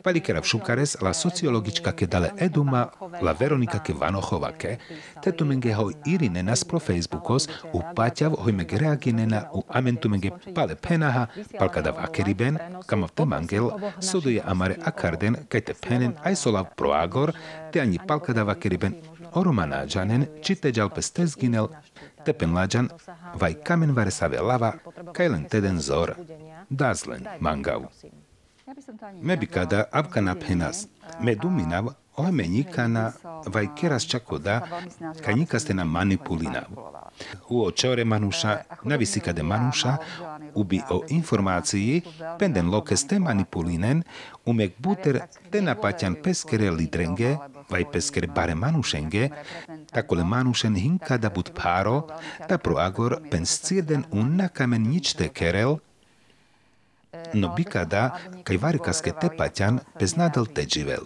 Palikera šukares la sociologička ke dale eduma la Veronika ke Vanochovake, te tumenge hoj irine nas pro Facebookos u paťav hojmege reaginena u amentumenge pale penaha palkada vakeriben, kamav te mangel suduje amare akarden kaj te penen aj solav pro agor, te ani palkada vakeriben oromanađanen čite ďalpe stezginel tepen lađan, vaj kamen vare save lava, kajlen teden zor, dazlen mangav. Me bi kada apkana penas, me duminav, ohe me nikana, vaj keras čakoda, kaj nikaste na manipulinav. U očore manuša, navisi kade manuša, ubi o informaciji, penden lokes te manipulinen, umek buter te napatjan peskere lidrenge, vai pesker bare manušenge, takole manušen hinka da bud paro, da pro agor pen scirden un nakamen ničte kerel, no te patjan, pez nadal te dživel.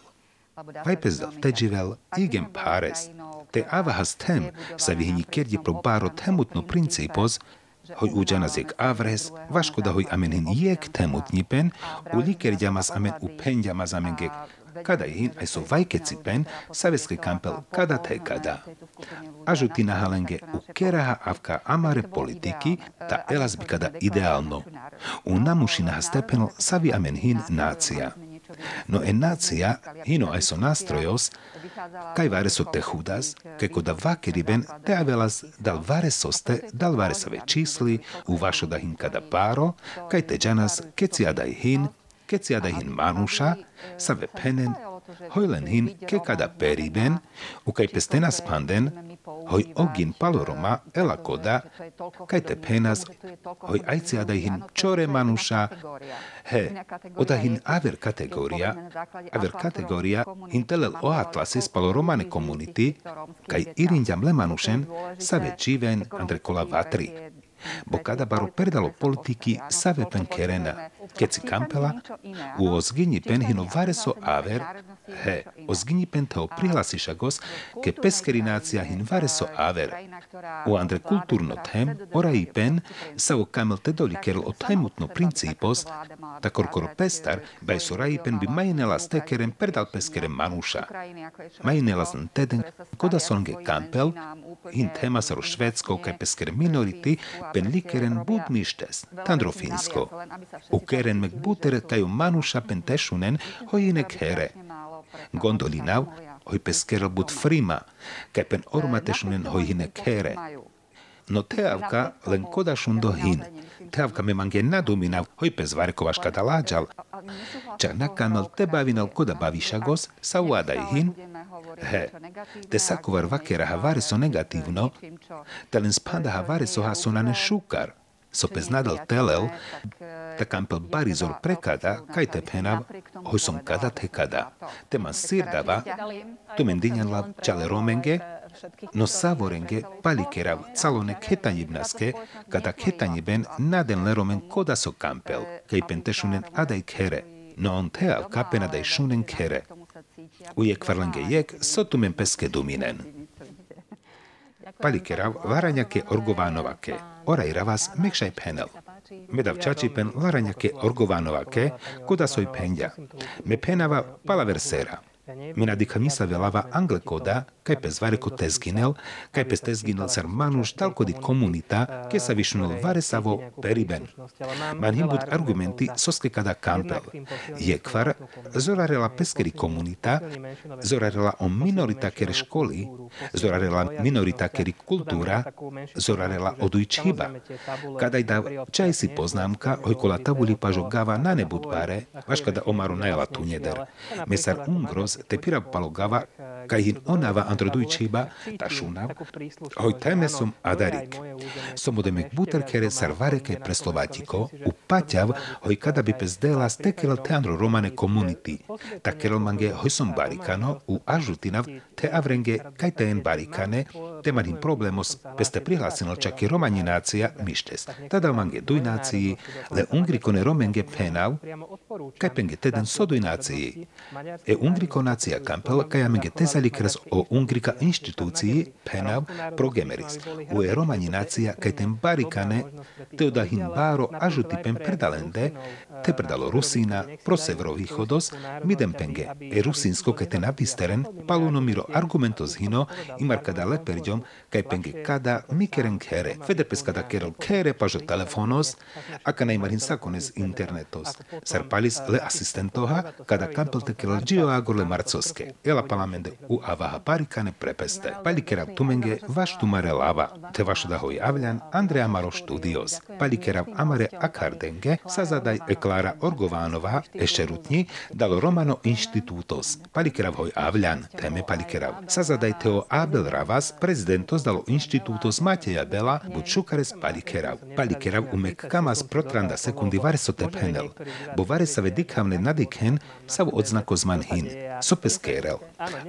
Vai pez dal te dživel, igen pares. Te avahas tem, sa vihini kerdi pro baro temutno principos, hogy ugyanazék avres, vaskoda, hogy amen hin jek temut nyipen, u liker gyamas amen u pen gyamas amengek kada ihin aj so vajkeci pen savetski kampel kada te kada. Ažuti na halenge u keraha avka amare politiki ta elas bi kada idealno. U namušinaha stepenol savi amen hin nácia. No e nácia, hino aj so nástrojos, kaj vare so te chudas, kaj koda vakeriben, te avelas dal vare soste, dal vare save čísli, u vašo da hin kada páro, kaj te džanas, keci adaj hin, keci adaj hin manuša, save penen, hojlen hin, ke kada periben, u kaj pestena spanden, hoj ogin paloroma ela koda, kaj te penas, hoj ajci adaj hin čore manuša, he, oda hin aver kategória, aver kategória hin telel o atlasis paloromane komunity, kaj irinďam le manušen, save čiven andre kola vatri. Bo kada baro perdalo politiky save pen Kecikampela u ozginji penhino vareso aver he. Ozginji pentao prihlasiša gos, ke peskerinacija hin vareso aver. U andre kulturno tem, ora i pen, sao kamel te doli kerl o tajmutno principos, takor koro pestar, bai sora i pen bi majinela stekerem perdal peskerem manuša. Majinela zan teden, koda songe kampel, in tema saro švedsko, kaj pesker minoriti, pen likeren budmištes, tandrofinsko. Uke U keren mek buter kaju manuša pen tešunen, hojinek here. Gondolinav, hoj peskero bud frima, kaj pen orma tešunen hojinek here. No teavka len koda šundo hin. Teavka me mange naduminav, hoj pes varkovaš kada lađal. Čak nakamel te bavinal koda bavišagos, sa uadaj hin, He, te sakovar vakera havare so negativno, te len spada havare so hasonane šukar. So pez nadal telel, ta kampel barizor prekada, kaj te penav, hoj som kada te kada. Te man sirdava, tu men dinjanla čale romenge, no savorenge palikerav calone ketanjibnaske, kada ketanjiben naden le romen koda so kampel, kaj pentešunen adaj kere, no on teav kapena daj šunen kere. Uje kvarlange jek, sotumen peske duminen. Palikerav varanjake orgovanovake, orairavas mekšaj penel. Medavchachipen larañake orgovanovake Me penava palaversera. Minadikamisa velava angle koda, kaj pes vare ko tezginel, kaj pes tezginel sar manuš talko di komunita, ke sa višnul vare savo periben. Man himbut argumenti soske kada kampel. Je kvar, zorarela peskeri komunita, zorarela o minorita kere školi, zorarela minorita keri kultura, zorarela oduj čiba. Kada da čaj si poznámka, hojkola tabuli pažo gava na nebud bare, vaš kada omaru najala tu njeder. Mesar ungros te pira palogava, kaj hin onava ta šunav, hoj tajme som adarik. Som odemek buter kere sarvare kaj preslovatiko, u paťav, hoj kada bi pes dela stekel te andro romane community. Ta kerel mange hoj som barikano, u ažutinav, te avrenge kaj te en barikane, te man hin problemos, pes te prihlasino čak i romaninácia mištes. Tada mange dujnácii, le ungrikone romenge penav, kaj penge teden so dujnácii. E ungrikonácia kampel, kaj amenge tezalikres o ungrika inštitúcii penav progemeris. U e ten barikane, te oda hin báro ažuti pen predalende, te predalo Rusína, pro severovýchodos, midem penge, e Rusínsko, kaj ten apisteren, paluno miro argumentos hino, imar kada leperďom, kaj penge kada mikeren kere, fede pes kada kerel kere pažo telefonos, aka najmar hin sakones internetos. Sar palis le asistentoha, kada kampel te kerel gio agor le marcoske, ela palamende u avaha parikane prepeste. Palikerav tumenge vaš tumare lava, te vaš da hoj avljan, Andrea Maro Studios. Palikerav amare akardenge, sazadaj eklara Orgovanova, ešerutnji, dalo Romano Institutos. Palikerav hoj avljan, teme palikerav. Sazadaj teo Abel Ravas, prezidentos dalo Institutos Mateja Bela, bud šukares palikerav. Palikerav umek kamas protranda sekundi vareso tephenel, bo varesave dikhavne nadikhen, sav odznako zman hin. Sopes kerel.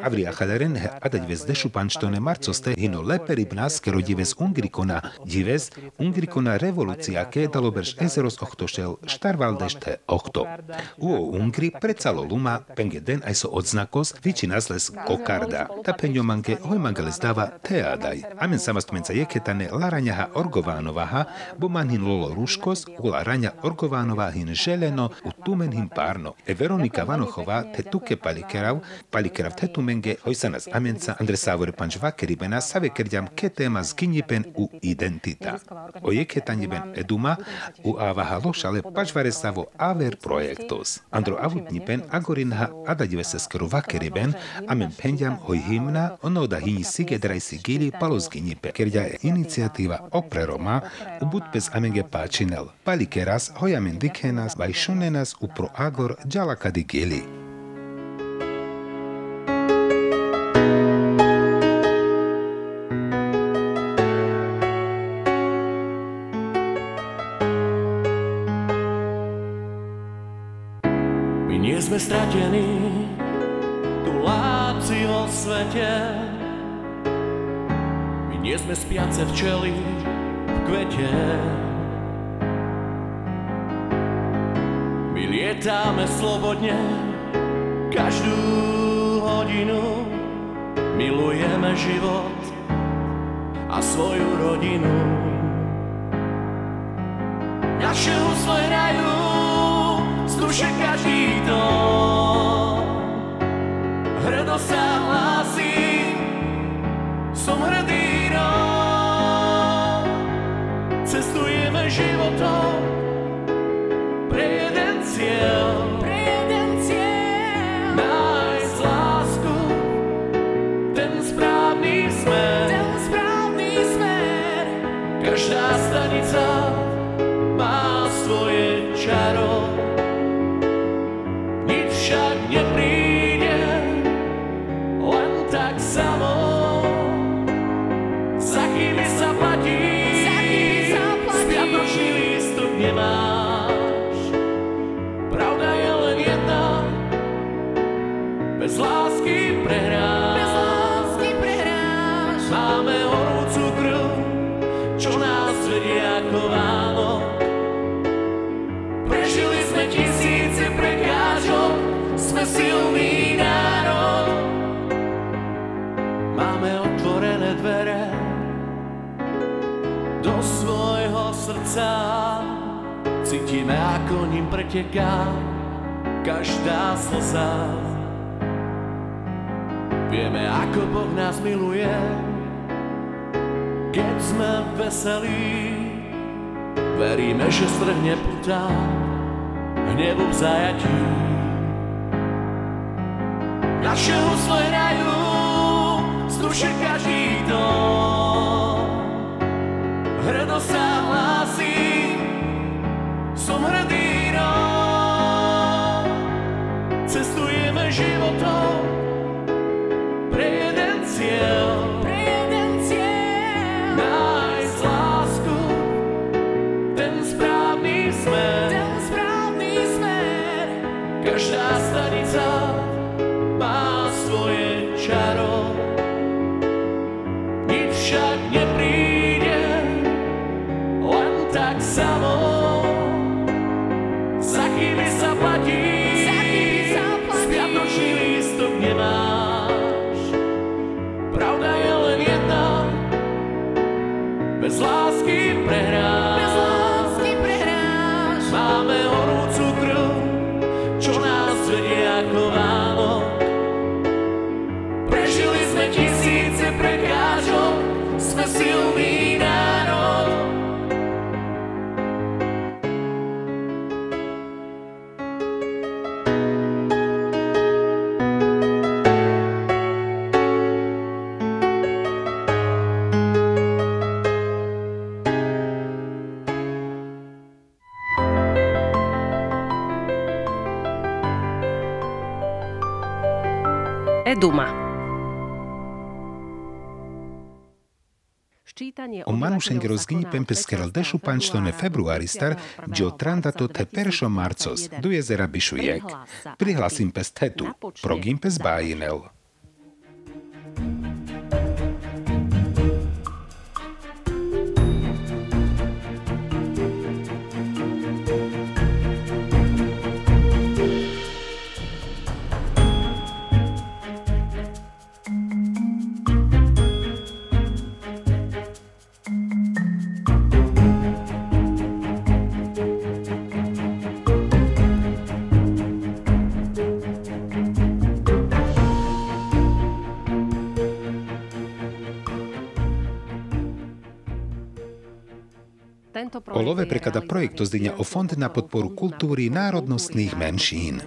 Avri Priachaleren he adať vez dešu pančtone marcoste hino leperi bnaske rodives ungrikona, dives ungrikona revolúcia ke dalo berž ezeros ochtošel štarvaldešte ochto. Uo Ungri precalo luma penge den aj so odznakos viči nazles kokarda. Ta penjomanke hojmangale zdáva teadaj. Amen samastmenca jeketane laraňaha orgovánovaha, bo man hin lolo ruškos, ula raňa orgovánova hin želeno, u tumen hin párno. E Veronika Vanochová te tuke palikerav, palikerav te tumenge, hoj sa nas amenca, Andre Savore panč vakeribena, save kerďam ke téma zginjipen u identita. O jeketani ben eduma, u avaha lošale pačvare savo aver projektos. Andro avutnipen agorinha adadive se skoro vakeriben, amen penďam hoj himna, ono da hini sigedraj sigili palos ginjipe, kerďa je iniciatíva opre Roma, u budpes amenge páčinel. Palikeras hojamen dikenas, vaj šunenas u pro agor nie sme stratení, tuláci vo svete. My nie sme spiace včely v kvete. My lietáme slobodne každú hodinu. Milujeme život a svoju rodinu. Naše husle hrajú duše každý dom. Hrdo sa hlási, srdca. Cítime, ako ním preteká každá slza. Vieme, ako Boh nás miluje, keď sme veselí. Veríme, že strhne putá hnevu v zajatí. Naše husle hrajú z duše každý dom. Eduma. Ščítanie O manušengero zgini pempeskeral dešu pančtone februaristar, gdje otrandato te peršo marcos, do jezera Bišujek. Prihlasim pes tetu, progim pes bajinel. Olove prekladá projekt Ozdenia o Fond na podporu kultúry národnostných menšín.